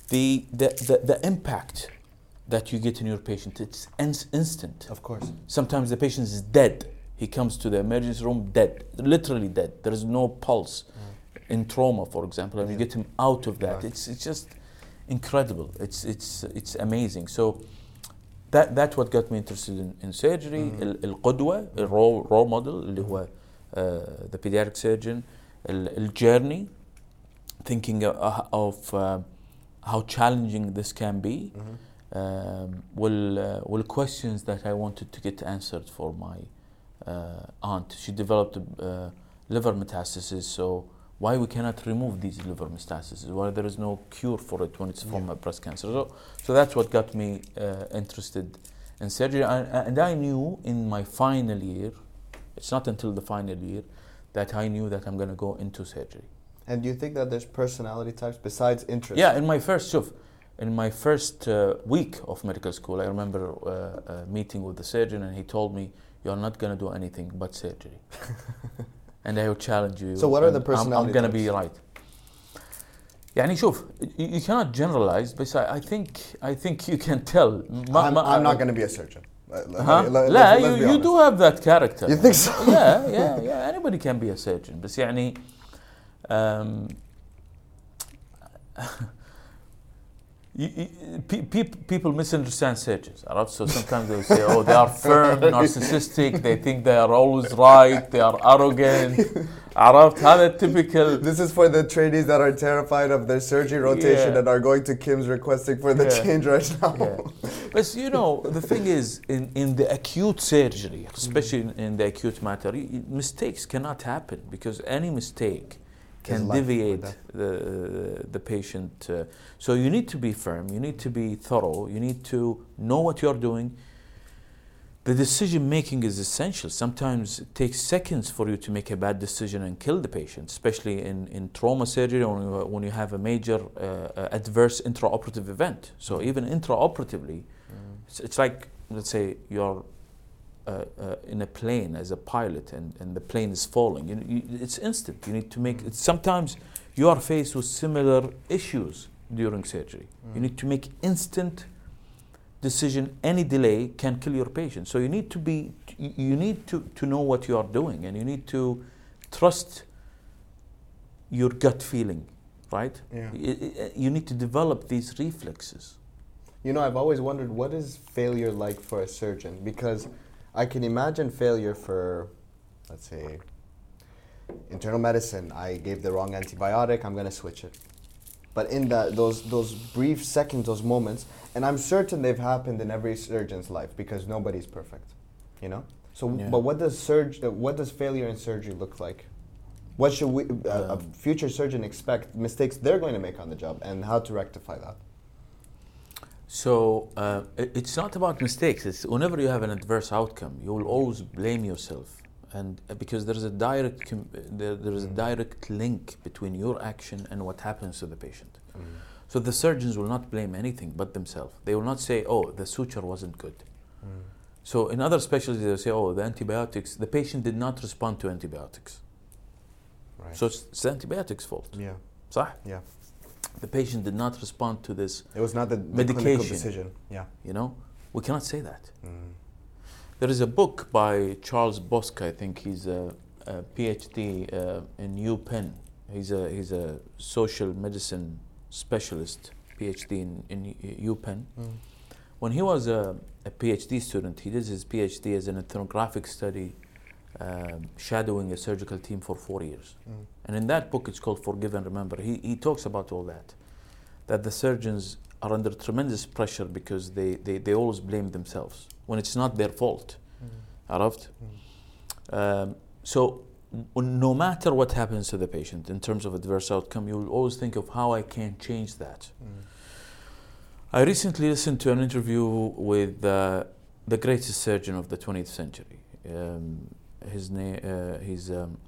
the, the the the impact that you get in your patient it's ins- instant Of course. Sometimes the patient is dead. He comes to the emergency room dead, literally dead. There is no pulse in trauma, for example, and you Yeah. get him out of that. Right. It's it's just incredible. It's it's it's amazing. So that that's what got me interested in, in surgery. Mhm. ال- القدوة, the role role model اللي هو uh, the pediatric surgeon, ال- الjourney, thinking uh, of uh, how challenging this can be Mhm. um, Will uh, questions that I wanted to get answered for my uh, aunt. She developed uh, liver metastasis, so why we cannot remove these liver metastases? Why there is no cure for it when it's from my breast cancer? So, so that's what got me uh, interested in surgery. I, uh, and I knew in my final year, it's not until the final year, that I knew that I'm going to go into surgery. And do you think that there's personality types besides interest? Yeah, in my first shift in my first uh, week of medical school, I remember uh, a meeting with the surgeon, and he told me, "You're not going to do anything but surgery." <laughs> and I will challenge you. So what are and the I'm- I'm, personality going to be types? right. يعني شوف, you, you cannot generalize, but I, I think I think you can tell. ما- I'm, ما- I'm not going to be a surgeon. Uh, let- Huh? let- let- لا, let's you, be you honest. do have that character. You think so? yeah, <laughs> yeah, yeah. Anybody can be a surgeon. بس يعني um, <laughs> you, you, pe- people misunderstand sages. Right? So sometimes they say, oh, they are firm, <laughs> narcissistic, they think they are always right, they are arrogant. عرفت a typical <laughs> This is for the trainees that are terrified of their surgery rotation yeah. and are going to KIMS requesting for the yeah. change right now. Yeah. But you know, the thing is, in, in the acute surgery, especially in, in the acute matter, mistakes cannot happen because any mistake can deviate the, the patient. Uh, so you need to be firm, you need to be thorough, you need to know what you're doing. The decision making is essential. Sometimes it takes seconds for you to make a bad decision and kill the patient, especially in, in trauma surgery or when you, when you have a major uh, uh, adverse intraoperative event. So even intraoperatively, it's, it's like, let's say, you're uh, uh, in a plane as a pilot and, and the plane is falling. You, you, it's instant. You need to make it's, sometimes you are faced with similar issues during surgery. You need to make instant decision. Any delay can kill your patient. So you need to be you need to, to know what you are doing and you need to trust your gut feeling, right? Yeah. You need to develop these reflexes. You know, I've always wondered what is failure like for a surgeon because I can imagine failure for, let's say, internal medicine. I gave the wrong antibiotic. I'm gonna switch it. But in that those those brief seconds, those moments, and I'm certain they've happened in every surgeon's life because nobody's perfect, you know. So, Yeah. but what does surg- uh, What does failure in surgery look like? What should we, uh, a Um, future surgeon expect mistakes they're going to make on the job, and how to rectify that? So uh, it's not about mistakes. It's whenever you have an adverse outcome, you will always blame yourself, and uh, because there is a direct com- there, there is a direct link between your action and what happens to the patient. So the surgeons will not blame anything but themselves. They will not say, "Oh, the suture wasn't good." So in other specialties, they say, "Oh, the antibiotics. The patient did not respond to antibiotics, Right. so it's, it's the antibiotics' fault." yeah, صح? yeah. The patient did not respond to this. It was not the, the Medication. decision. Yeah. You know, we cannot say that. Mm. There is a book by Charles Bosk. I think he's a, a PhD uh, in UPenn. He's a he's a social medicine specialist, PhD in, in U- UPenn. Mm. When he was a, a PhD student, he did his PhD as an ethnographic study, um, shadowing a surgical team for four years. Mm. And in that book, it's called Forgive and Remember. He, he talks about all that, that the surgeons are under tremendous pressure because they, they, they always blame themselves when it's not their fault. Mm. Mm. Um, so no matter what happens to the patient in terms of adverse outcome, you will always think of how I can change that. Mm. I recently listened to an interview with uh, the greatest surgeon of the 20th century, um, his name, uh, he's um,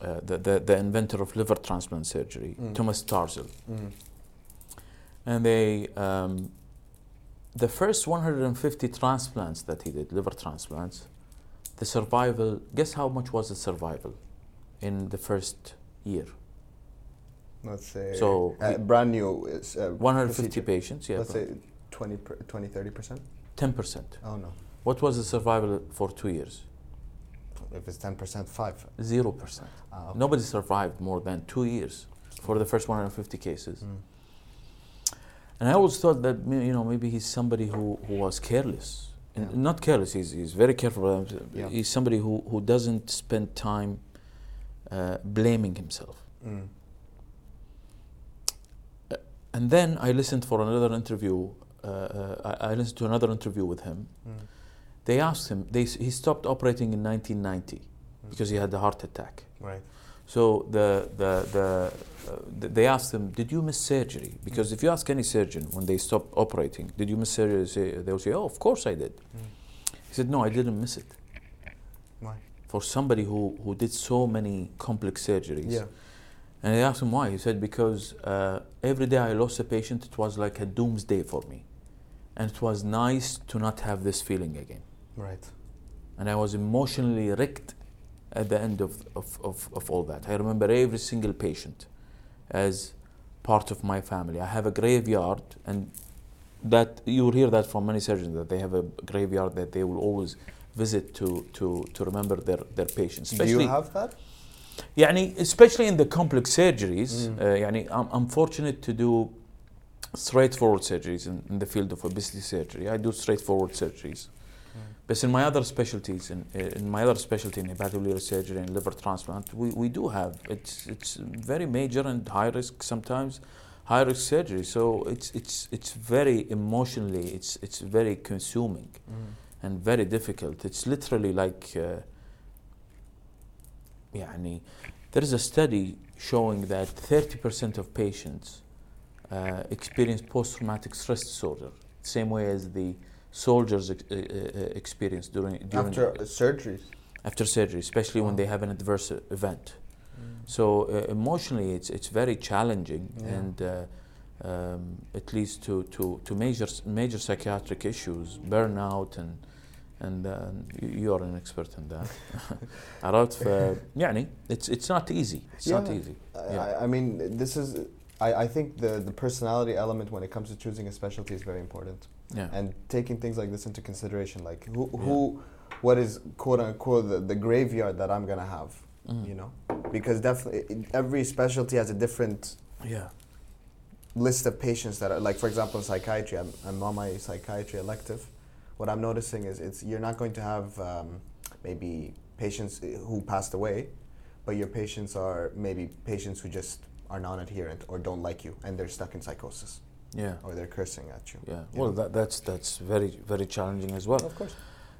uh, the, the, the inventor of liver transplant surgery, Mm. Thomas Starzl. Mm. And they, um, the first 150 transplants that he did, liver transplants, the survival, guess how much was the survival in the first year? Let's say. So, uh, brand new is. Uh, 150 procedure. patients, yeah. Let's say 20, 20 30%. 10%. Oh no. What was the survival for two years? If it's 10%, 5. 0%. Ah, okay. Nobody survived more than two years for the first 150 cases. Mm. And I always thought that you know maybe he's somebody who, who was careless. Yeah. Not careless. He's, he's very careful. but Yeah. He's somebody who, who doesn't spend time uh, blaming himself. Mm. And then I listened for another interview. Uh, uh, I, I listened to another interview with him. Mm. They asked him. They, he stopped operating in 1990 Mm. because he had a heart attack. Right. So the the the uh, they asked him, "Did you miss surgery?" Because if you ask any surgeon when they stop operating, "Did you miss surgery?" They'll say, "Oh, of course I did." Mm. He said, "No, I didn't miss it." Why? For somebody who who did so many complex surgeries, Yeah. and they asked him why. He said, "Because uh, every day I lost a patient, it was like a doomsday for me, and it was nice to not have this feeling again." Right. and I was emotionally wrecked at the end of, of, of, of all that. I remember every single patient as part of my family. I have a graveyard, and that you will hear that from many surgeons that they have a graveyard that they will always visit to, to, to remember their, their patients. Do you have that? يعني especially in the complex surgeries Mm. uh, يعني I'm, I'm fortunate to do straightforward surgeries in, in the field of obesity surgery I do straightforward surgeries but in my other specialties in, in my other specialty in hepatobiliary surgery and liver transplant we, we do have it's it's very major and high risk sometimes high risk surgery so it's it's it's very emotionally it's it's very consuming Mm. and very difficult. It's literally like, uh, يعني, there is a study showing that 30% of patients uh, experience post-traumatic stress disorder, same way as the soldiers ex- uh, uh, experience during, during After surgeries. after surgery, especially when Wow. they have an adverse uh, event. So uh, emotionally, it's it's very challenging, Yeah. and uh, um, it leads to, to, to major major psychiatric issues, burnout, and and uh, y- you are an expert in that. عرفت ف يعني it's it's not easy. It's not Yeah. easy. I- Yeah. I, I mean, this is. I, I think the, the personality element when it comes to choosing a specialty is very important. Yeah. And taking things like this into consideration, like who, who what is quote unquote the, the graveyard that I'm going to have, Mm. you know? Because definitely every specialty has a different Yeah. list of patients that are like for example in psychiatry I'm, I'm on my psychiatry elective what i'm noticing is it's you're not going to have um, maybe patients uh, who passed away but your patients are maybe patients who just are non-adherent or don't like you and they're stuck in psychosis Yeah. or they're cursing at you Yeah. you Well, know? that, that's that's very very challenging as well. of course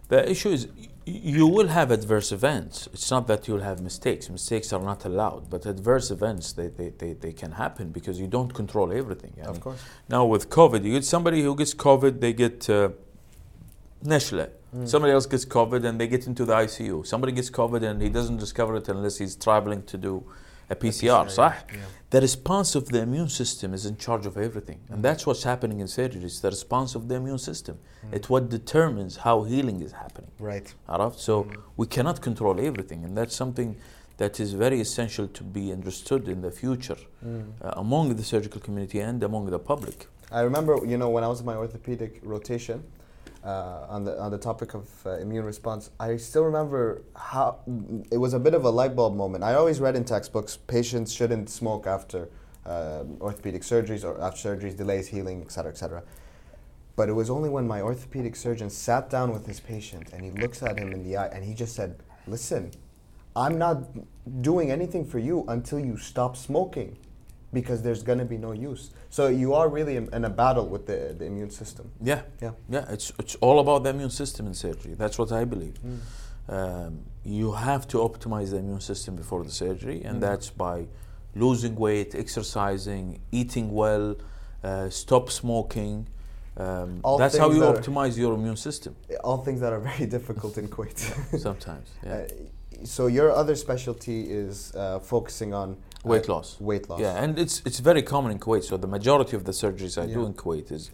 The issue is y- you will have adverse events. It's not that you'll have mistakes. Mistakes are not allowed, but adverse events they, they, they, they can happen because you don't control everything. I of mean, course Now with COVID, you get somebody who gets COVID, they get uh. Mm. Somebody else gets COVID and they get into the ICU. Somebody gets COVID and he doesn't discover it unless he's traveling to do a PCR. صح? yeah. The response of the immune system is in charge of everything. And Mm. that's what's happening in surgery. It's the response of the immune system. Mm. It's what determines how healing is happening. right عرفت? So Mm. we cannot control everything, and that's something that is very essential to be understood in the future Mm. uh, among the surgical community and among the public. I remember, you know, when I was in my orthopedic rotation, uh, on the on the topic of uh, immune response, I still remember how it was a bit of a light bulb moment. I always read in textbooks patients shouldn't smoke after um orthopedic surgeries or after surgeries, delays healing, etc., etc. But it was only when my orthopedic surgeon sat down with his patient and he looks at him in the eye and he just said, "Listen, I'm not doing anything for you until you stop smoking." Because there's gonna be no use. So you are really in, in a battle with the, the immune system. Yeah, Yeah. yeah. It's it's all about the immune system in surgery. That's what I believe. Um, you have to optimize the immune system before the surgery, and Mm. that's by losing weight, exercising, eating well, uh, stop smoking. Um, that's how you optimize your immune system. All things that are very <laughs> difficult in Kuwait. <laughs> Sometimes, yeah. Uh, so your other specialty is uh, focusing on weight loss. Weight loss. Yeah, and it's it's very common in Kuwait. So the majority of the surgeries I do in Kuwait is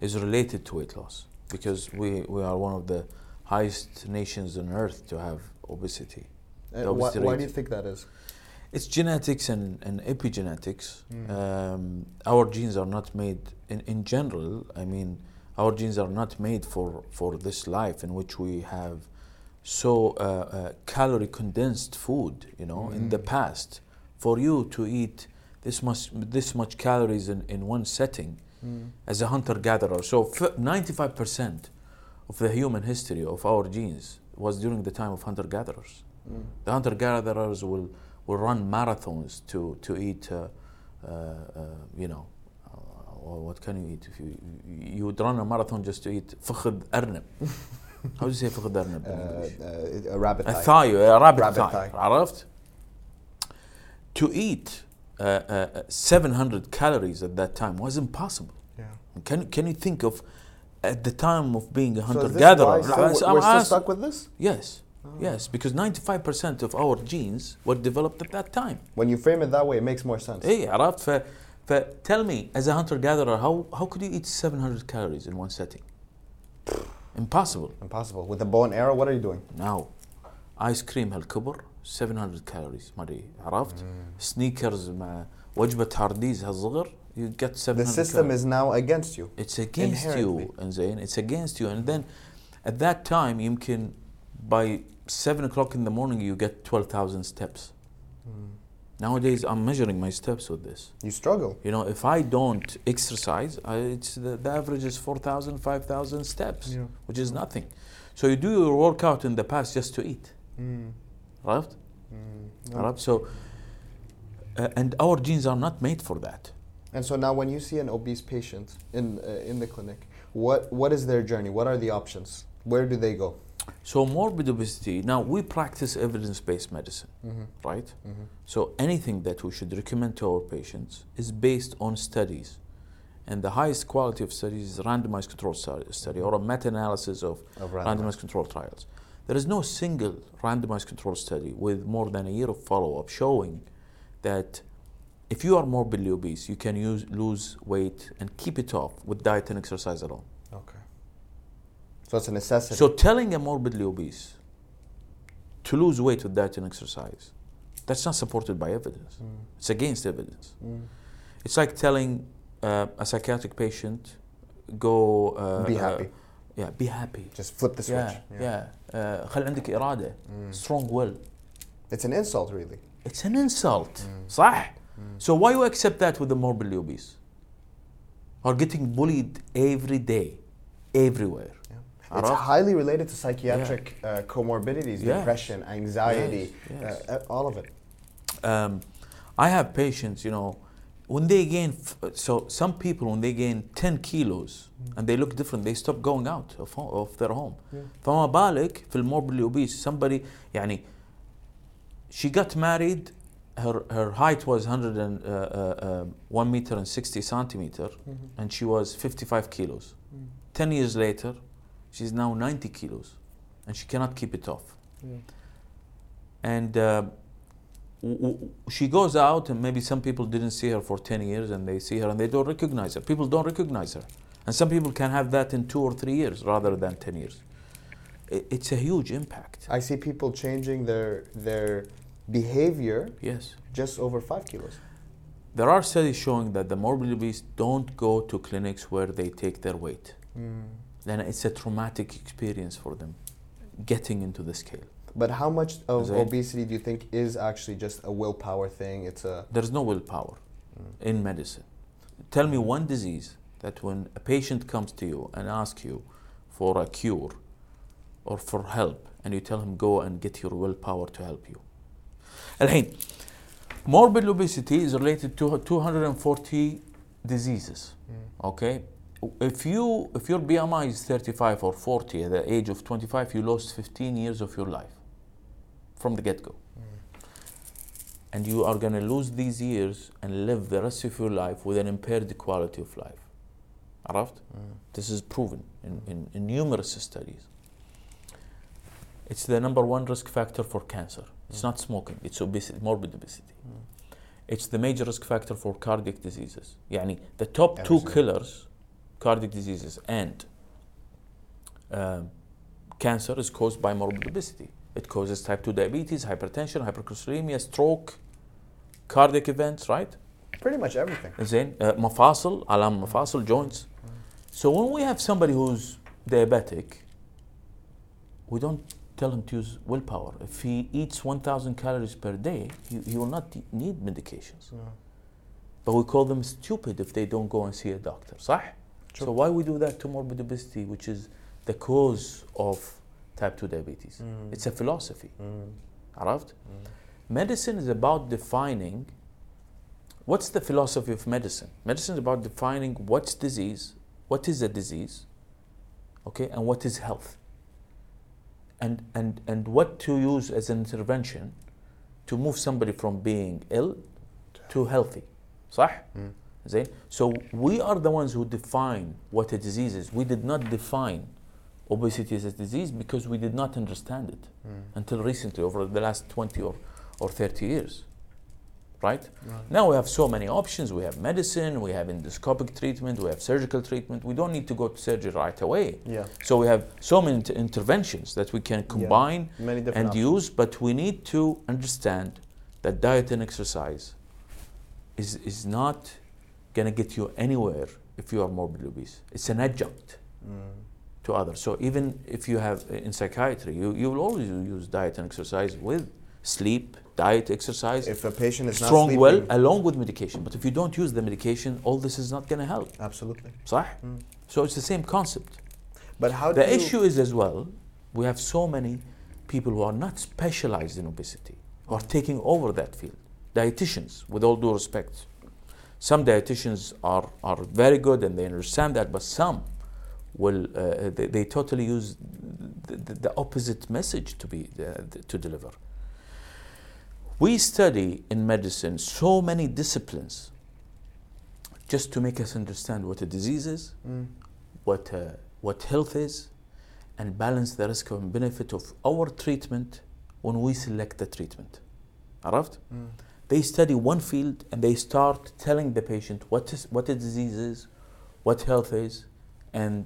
is related to weight loss because we, we are one of the highest nations on earth to have obesity. Uh, why, why do you think that is? It's genetics and, and epigenetics. Mm. Um, our genes are not made, in, in general, I mean, our genes are not made for, for this life in which we have so uh, uh, calorie condensed food, you know, in the Mm. past For you to eat this much, this much calories in, in one setting as a hunter gatherer. So f- 95% of the human history of our genes was during the time of hunter gatherers. Mm. The hunter gatherers will, will run marathons to, to eat, uh, uh, uh, you know, uh, well, what can you eat? If you, you would run a marathon just to eat فخذ أرنب. <laughs> How do you say فخذ أرنب Uh, in English? uh, a rabbit A thigh. thigh, a rabbit, Rabbit thigh. thigh. عرفت? To eat uh, uh, uh, 700 calories at that time was impossible. Yeah. Can, can you think of at the time of being a So hunter is this gatherer? why still we're I'm still ask- stuck with this? Yes, Oh. yes, because 95% of our genes were developed at that time. When you frame it that way, it makes more sense. Hey, عرفت? ف, ف tell me, as a hunter gatherer, how, how could you eat 700 calories in one setting? Impossible. Impossible. With a bow and arrow, what are you doing? Now, ايس كريم هالكبر 700 calories مري عرفت؟ سنيكرز مع وجبة هارديز هالصغر you get 700 The system calories. is now against you. It's against you Inherently. انزين it's against you and then at that time يمكن by 7 o'clock in the morning you get 12,000 steps. Nowadays I'm measuring my steps with this. You struggle. You know, if I don't exercise, I, it's the, the average is 4,000, 5,000 steps, Yeah. which is nothing. So you do your workout in the past just to eat, Mm. right? No. Right? So, uh, and our genes are not made for that. And so now, when you see an obese patient in uh, in the clinic, what what is their journey? What are the options? Where do they go? So morbid obesity. Now we practice evidence-based medicine, Mm-hmm. right? So anything that we should recommend to our patients is based on studies. And the highest quality of studies is randomized control stu- study or a meta-analysis of Of randomized control trials. There is no single randomized control study with more than a year of follow-up showing that if you are morbidly obese, you can use, lose weight and keep it off with diet and exercise alone. Okay. So it's a necessity. So telling a morbidly obese to lose weight with diet and exercise, that's not supported by evidence. Mm. It's against evidence. Mm. It's like telling uh, a psychiatric patient, go. Uh, Be uh, happy. yeah, be happy. Just flip the switch. Yeah, yeah. Uh, خل عندك إرادة. Strong will. It's an insult, really. It's an insult. صح? So why you accept that with the morbidly obese? Are getting bullied every day, everywhere. Yeah. It's عرفت? highly related to psychiatric uh, comorbidities, Yes. depression, anxiety, Yes, yes. Uh, uh, all of it. um, I have patients, you know, when they gain, f- so some people when they gain 10 kilos and they look different, they stop going out of, home, of their home. Yeah. فما بالك في الموربidly obese somebody يعني she got married her her height was 100 and, uh, uh, uh, 1 meter and 60 centimeter and she was 55 kilos 10 years later she's now 90 kilos and she cannot keep it off and uh, w- w- she goes out and maybe some people didn't see her for 10 years and they see her and they don't recognize her. People don't recognize her. And some people can have that in two or three years rather than 10 years. It's a huge impact. I see people changing their their behavior yes. just over five kilos. there are studies showing that the morbidly obese don't go to clinics where they take their weight. Hmm. Then it's a traumatic experience for them getting into the scale But how much of Is it- obesity do you think is actually just a willpower thing? It's a there's no willpower in medicine. Tell me one disease that when a patient comes to you and asks you for a cure or for help, and you tell him go and get your willpower to help you. الحين morbid obesity is related to 240 diseases. Okay, if you if your BMI is 35 or 40 at the age of 25, you lost 15 years of your life from the get-go, and you are going to lose these years and live the rest of your life with an impaired quality of life. عرفت? This is proven in, in, in numerous studies. It's the number one risk factor for cancer. It's not smoking, it's obesity, morbid obesity. It's the major risk factor for cardiac diseases. يعني the top two Absolutely. killers, cardiac diseases and um, cancer is caused by morbid obesity. It causes type 2 diabetes, hypertension, hypercholesterolemia, stroke, cardiac events, right? Pretty much everything. Zain, uh, alam mafasal joints. So when we have somebody who's diabetic, we don't tell him to use willpower. If he eats 1,000 calories per day, he, he will not need medications. No. But we call them stupid if they don't go and see a doctor, صح? Sure. So why we do that to morbid obesity, which is the cause of type 2 diabetes it's a philosophy عرفت medicine is about defining what's the philosophy of medicine medicine is about defining what's disease what is a disease okay and what is health and and and what to use as an intervention to move somebody from being ill to healthy صح زين so we are the ones who define what a disease is we did not define obesity as a disease because we did not understand it hmm. until recently over the last 20 or, or 30 years right? Now we have so many options. We have medicine we have endoscopic treatment we have surgical treatment. We don't need to go to surgery right away. Yeah. so we have so many inter- interventions that we can combine Many and options. use, but we need to understand that diet and exercise is, is not going to get you anywhere if you are morbidly obese. It's an adjunct hmm. To others. So even if you have uh, in psychiatry, you, you will always use diet and exercise with sleep, diet, exercise, If a patient is not strong sleeping, well along with medication. But if you don't use the medication, all this is not going to help. absolutely. صح? Hmm. So it's the same concept. But how The issue is as well, we have so many people who are not specialized in obesity, who are taking over that field. Dietitians, with all due respect. Some dietitians are, are very good and they understand that, but some will, uh, they, they totally use the, the, the opposite message to, be, uh, to deliver. We study in medicine so many disciplines just to make us understand what a disease is, Mm. what, uh, what health is and balance the risk and benefit of our treatment when we select the treatment. عرفت? Mm. They study one field and they start telling the patient what is what a disease is, what health is, and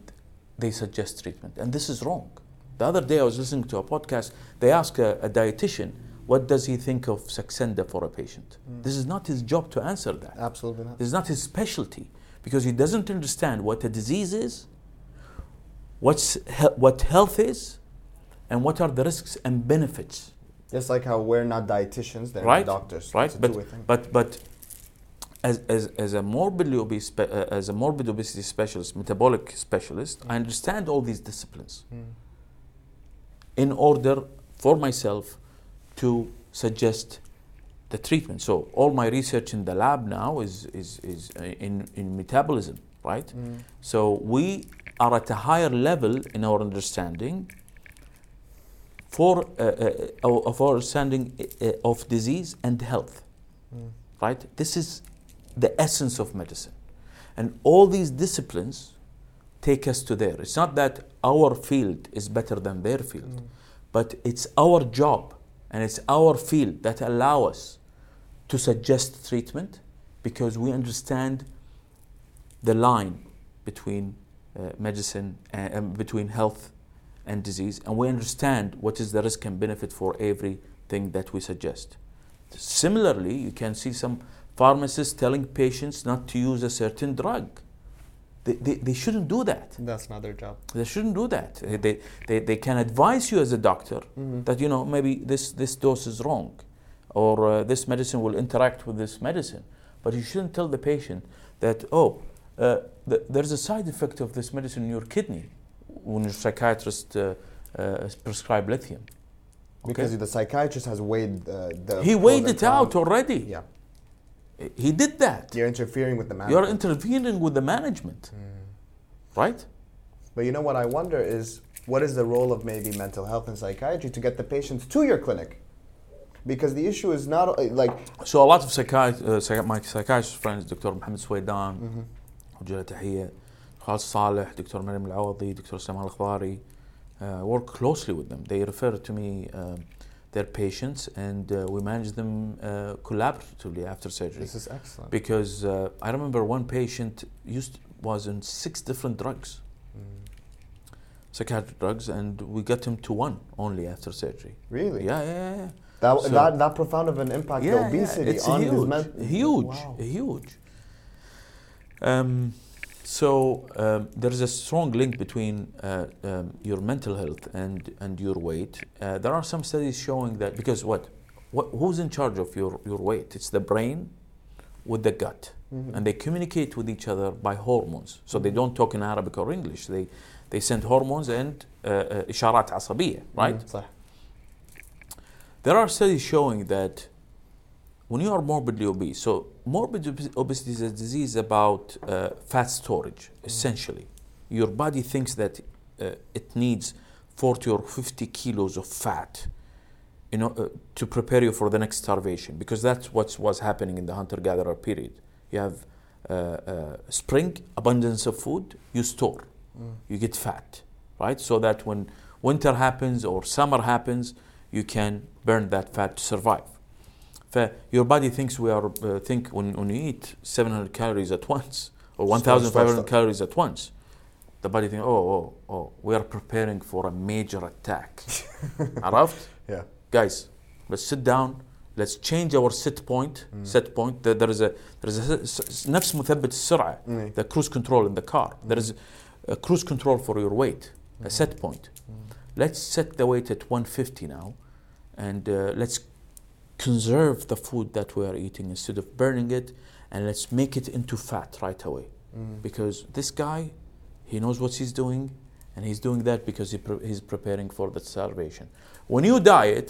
they suggest treatment. And this is wrong. The other day I was listening to a podcast, they asked a, a dietitian, what does he think of Saxenda for a patient? Hmm. This is not his job to answer that. Absolutely not. This is not his specialty because he doesn't understand what a disease is, what's he- what health is, and what are the risks and benefits. Just like how we're not dietitians, they're Right, not doctors. right? But but but as as, as a morbidly obese uh, as a morbid obesity specialist, metabolic specialist, I understand all these disciplines Mm. in order for myself to suggest the treatment. So all my research in the lab now is is is uh, in in metabolism, right? Mm. So we are at a higher level in our understanding for uh, uh, of our understanding uh, of disease and health. Mm. Right? This is the essence of medicine, and all these disciplines take us to there. It's not that our field is better than their field, Mm. but it's our job and it's our field that allow us to suggest treatment because we understand the line between uh, medicine and um, between health and disease and we understand what is the risk and benefit for everything that we suggest similarly you can see some pharmacists telling patients not to use a certain drug they, they, they shouldn't do that That's not their job. they shouldn't do that they, they, they, can advise you as a doctor Mhm. that you know maybe this this dose is wrong or uh, this medicine will interact with this medicine But you shouldn't tell the patient that, oh, uh, th- there's a side effect of this medicine in your kidney when your psychiatrist uh, uh, prescribe lithium. Because the psychiatrist has weighed uh, the. He weighed it out already. Yeah. He did that. You're interfering with the You're management. intervening with the management, Hmm. right? But you know what I wonder is what is the role of maybe mental health and psychiatry to get the patients to your clinic? Because the issue is not uh, like So a lot of psychiat- uh, psych- my psychiatrist friends, Dr. Mohammed Swaidan, وجه تحية, Khalid Saleh, Dr. Mariam Al-Awadi, Dr. Samal Al-Khbari, uh, work closely with them. They refer to me um, their patients and uh, we manage them uh, collaboratively after surgery. this is excellent. Because uh, I remember one patient used was on six different drugs, Mm. psychiatric drugs, and we got him to one only after surgery. Really? Yeah, yeah, yeah. That, So- that, that profound of an impact, the obesity it's on huge, his mental. huge, Wow. huge. Um, so um, there is a strong link between uh, um, your mental health and and your weight. Uh, there are some studies showing that because what, what who's in charge of your your weight? It's the brain with the gut, Mhm. and they communicate with each other by hormones. So they don't talk in Arabic or English. They they send hormones and uh, uh, إشارات عصبية, right? Mm, صح. There are studies showing that when you are morbidly obese, so morbid obesity is a disease about uh, fat storage, essentially. Your body thinks that uh, it needs 40 or 50 kilos of fat you know, uh, to prepare you for the next starvation, because that's what was happening in the hunter gatherer period. You have uh, uh, spring, abundance of food, you store, Mm. you get fat, right? So that when winter happens or summer happens, you can burn that fat to survive ف- your body thinks we are uh, think when, when you eat 700 calories at once or Stop, 1500 stop, stop. calories at once the body thinks oh oh oh we are preparing for a major attack <laughs> عرفت Yeah. guys let's sit down let's change our set point Mm. set point There- there is a there is a s- s- نفس مثبت السرعة Mm. the cruise control in the car there is a cruise control for your weight a Mm. set point let's set the weight at 150 now and uh, let's conserve the food that we are eating instead of burning it and let's make it into fat right away Mm. because this guy he knows what he's doing and he's doing that because he pre- he's preparing for the starvation when you diet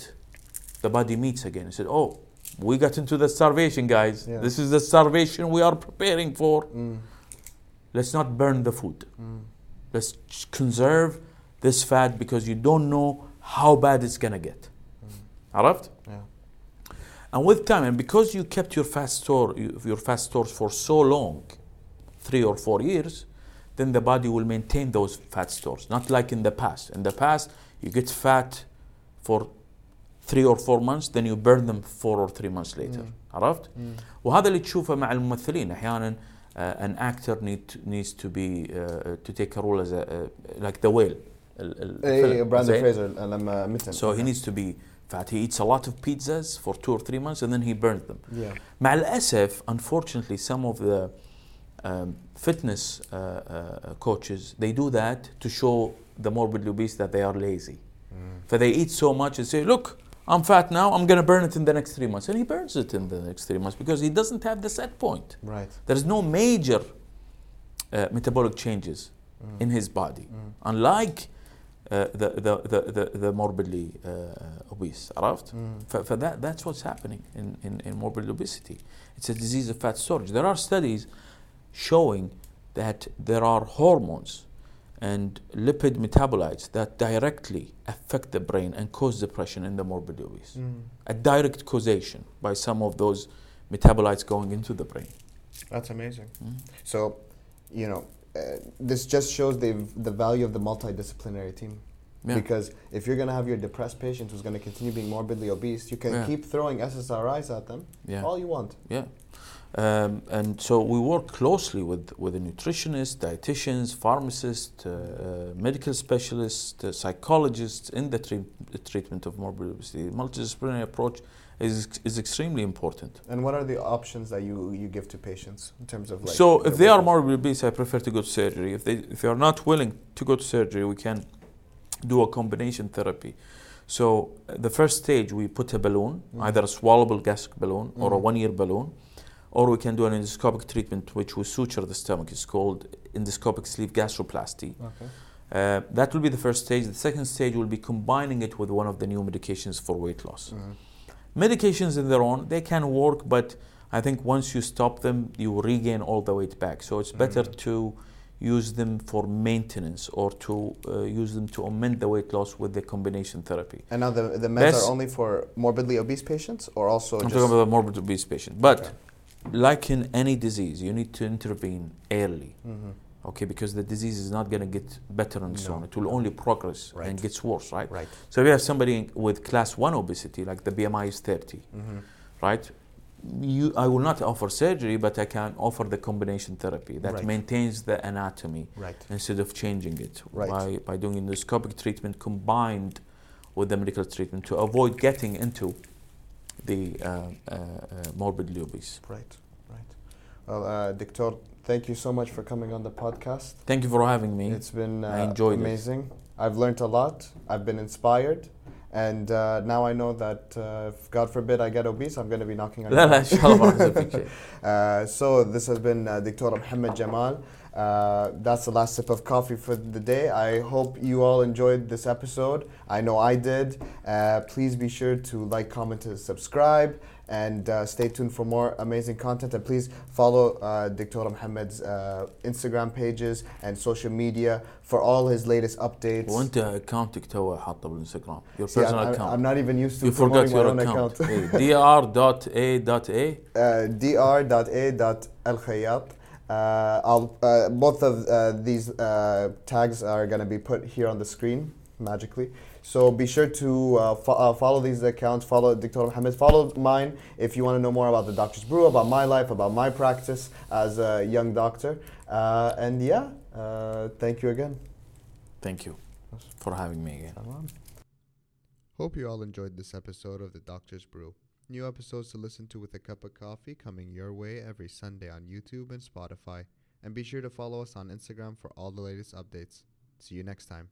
the body meets again and said oh we got into the starvation guys Yeah. this is the starvation we are preparing for Mm. let's not burn the food Mm. let's ch- conserve this fat because you don't know how bad it's gonna get عرفت Yeah. and with time and because you kept your fat store you- your fat stores for so long three or four years then the body will maintain those fat stores not like in the past in the past you get fat for three or four months then you burn them four or three months later Mm. عرفت Mm. وهذا اللي تشوفه مع الممثلين احيانا uh, an actor need needs to be uh, to take a role as a uh, like the whale ال- ال- إيه، الفيلم، براندن زين؟ فريزر لما متن so he needs to be fat he eats a lot of pizzas for two or three months and then he burns them Yeah. مع الاسف unfortunately some of the um, fitness uh, uh, coaches they do that to show the morbidly obese that they are lazy Mm. so they eat so much and say look I'm fat now I'm gonna burn it in the next three months and he burns it in the next three months because he doesn't have the set point Right. there is no major uh, metabolic changes Mm. in his body Mm. unlike uh, the, the, the, the, the morbidly uh, obese عرفت Mm. ف- for that that's what's happening in, in, in morbid obesity it's a disease of fat storage there are studies showing that there are hormones and lipid metabolites that directly affect the brain and cause depression in the morbidly obese Mm. a direct causation by some of those metabolites going into the brain That's amazing. Mm. So, you know, uh, this just shows the the value of the multidisciplinary team. Yeah. Because if you're going to have your depressed patient who's going to continue being morbidly obese, you can Yeah. keep throwing SSRIs at them yeah all you want. Yeah. Um, and so we work closely with, with the nutritionists, dietitians, pharmacists, uh, uh, medical specialists, uh, psychologists in the, treat- the treatment of morbid obesity. The multidisciplinary approach is, is extremely important. And what are the options that you, you give to patients in terms of like? so if they are business? morbid obese, I prefer to go to surgery. If they, if they are not willing to go to surgery, we can do a combination therapy. So the first stage, we put a balloon, Mhm. either a swallowable gastric balloon or a Mhm. one-year balloon. or we can do an endoscopic treatment which will suture the stomach. It's called endoscopic sleeve gastroplasty. Okay. Uh, that will be the first stage. The second stage will be combining it with one of the new medications for weight loss. Mhm. Medications in their own, they can work, but I think once you stop them, you regain all the weight back. So it's better Mhm. to use them for maintenance or to uh, use them to amend the weight loss with the combination therapy. And now the, the meds Best- are only for morbidly obese patients or also I'm just. talking about a morbid obese patient. But Okay. like in any disease, you need to intervene early. Mhm. Okay, because the disease is not going to get better and so No. on. It will only progress Right. and gets worse, right? Right. So if you have somebody with class one obesity, like the BMI is 30, Mhm. right? You, I will not offer surgery, but I can offer the combination therapy that Right. maintains the anatomy Right. instead of changing it Right. by, by doing endoscopic treatment combined with the medical treatment to avoid getting into the uh, uh, uh, morbidly obese. Right. Right. Well, uh, Dictor, thank you so much for coming on the podcast. Thank you for having me. It's been uh, I enjoyed amazing. It. I've learned a lot. I've been inspired. And uh, now I know that uh, if God forbid I get obese, I'm going to be knocking on <laughs> your <laughs> uh, So this has been uh, Dr. Mohammad Jamal. Uh, that's the last sip of coffee for the day. I hope you all enjoyed this episode. I know I did. Uh, please be sure to like, comment, and subscribe and uh, stay tuned for more amazing content. And please follow uh, Dictora Mohammad's uh, Instagram pages and social media for all his latest updates. وانت اكونتك تو حاطه بالانستغرام your on Instagram. Your personal account I'm not even used to you forgot your account, account. <laughs> dr.a.a uh, dr.a.alkhayat uh, I'll, uh, both of uh, these uh, tags are going to be put here on the screen magically. So be sure to uh, fo- uh, follow these accounts, follow Dr. Mohammad, follow mine if you want to know more about the Doctor's Brew, about my life, about my practice as a young doctor. Uh, and yeah, uh, thank you again. thank you for having me again Hope you all enjoyed this episode of The Doctor's Brew. New episodes to listen to with a cup of coffee coming your way every Sunday on YouTube and Spotify. And be sure to follow us on Instagram for all the latest updates. See you next time.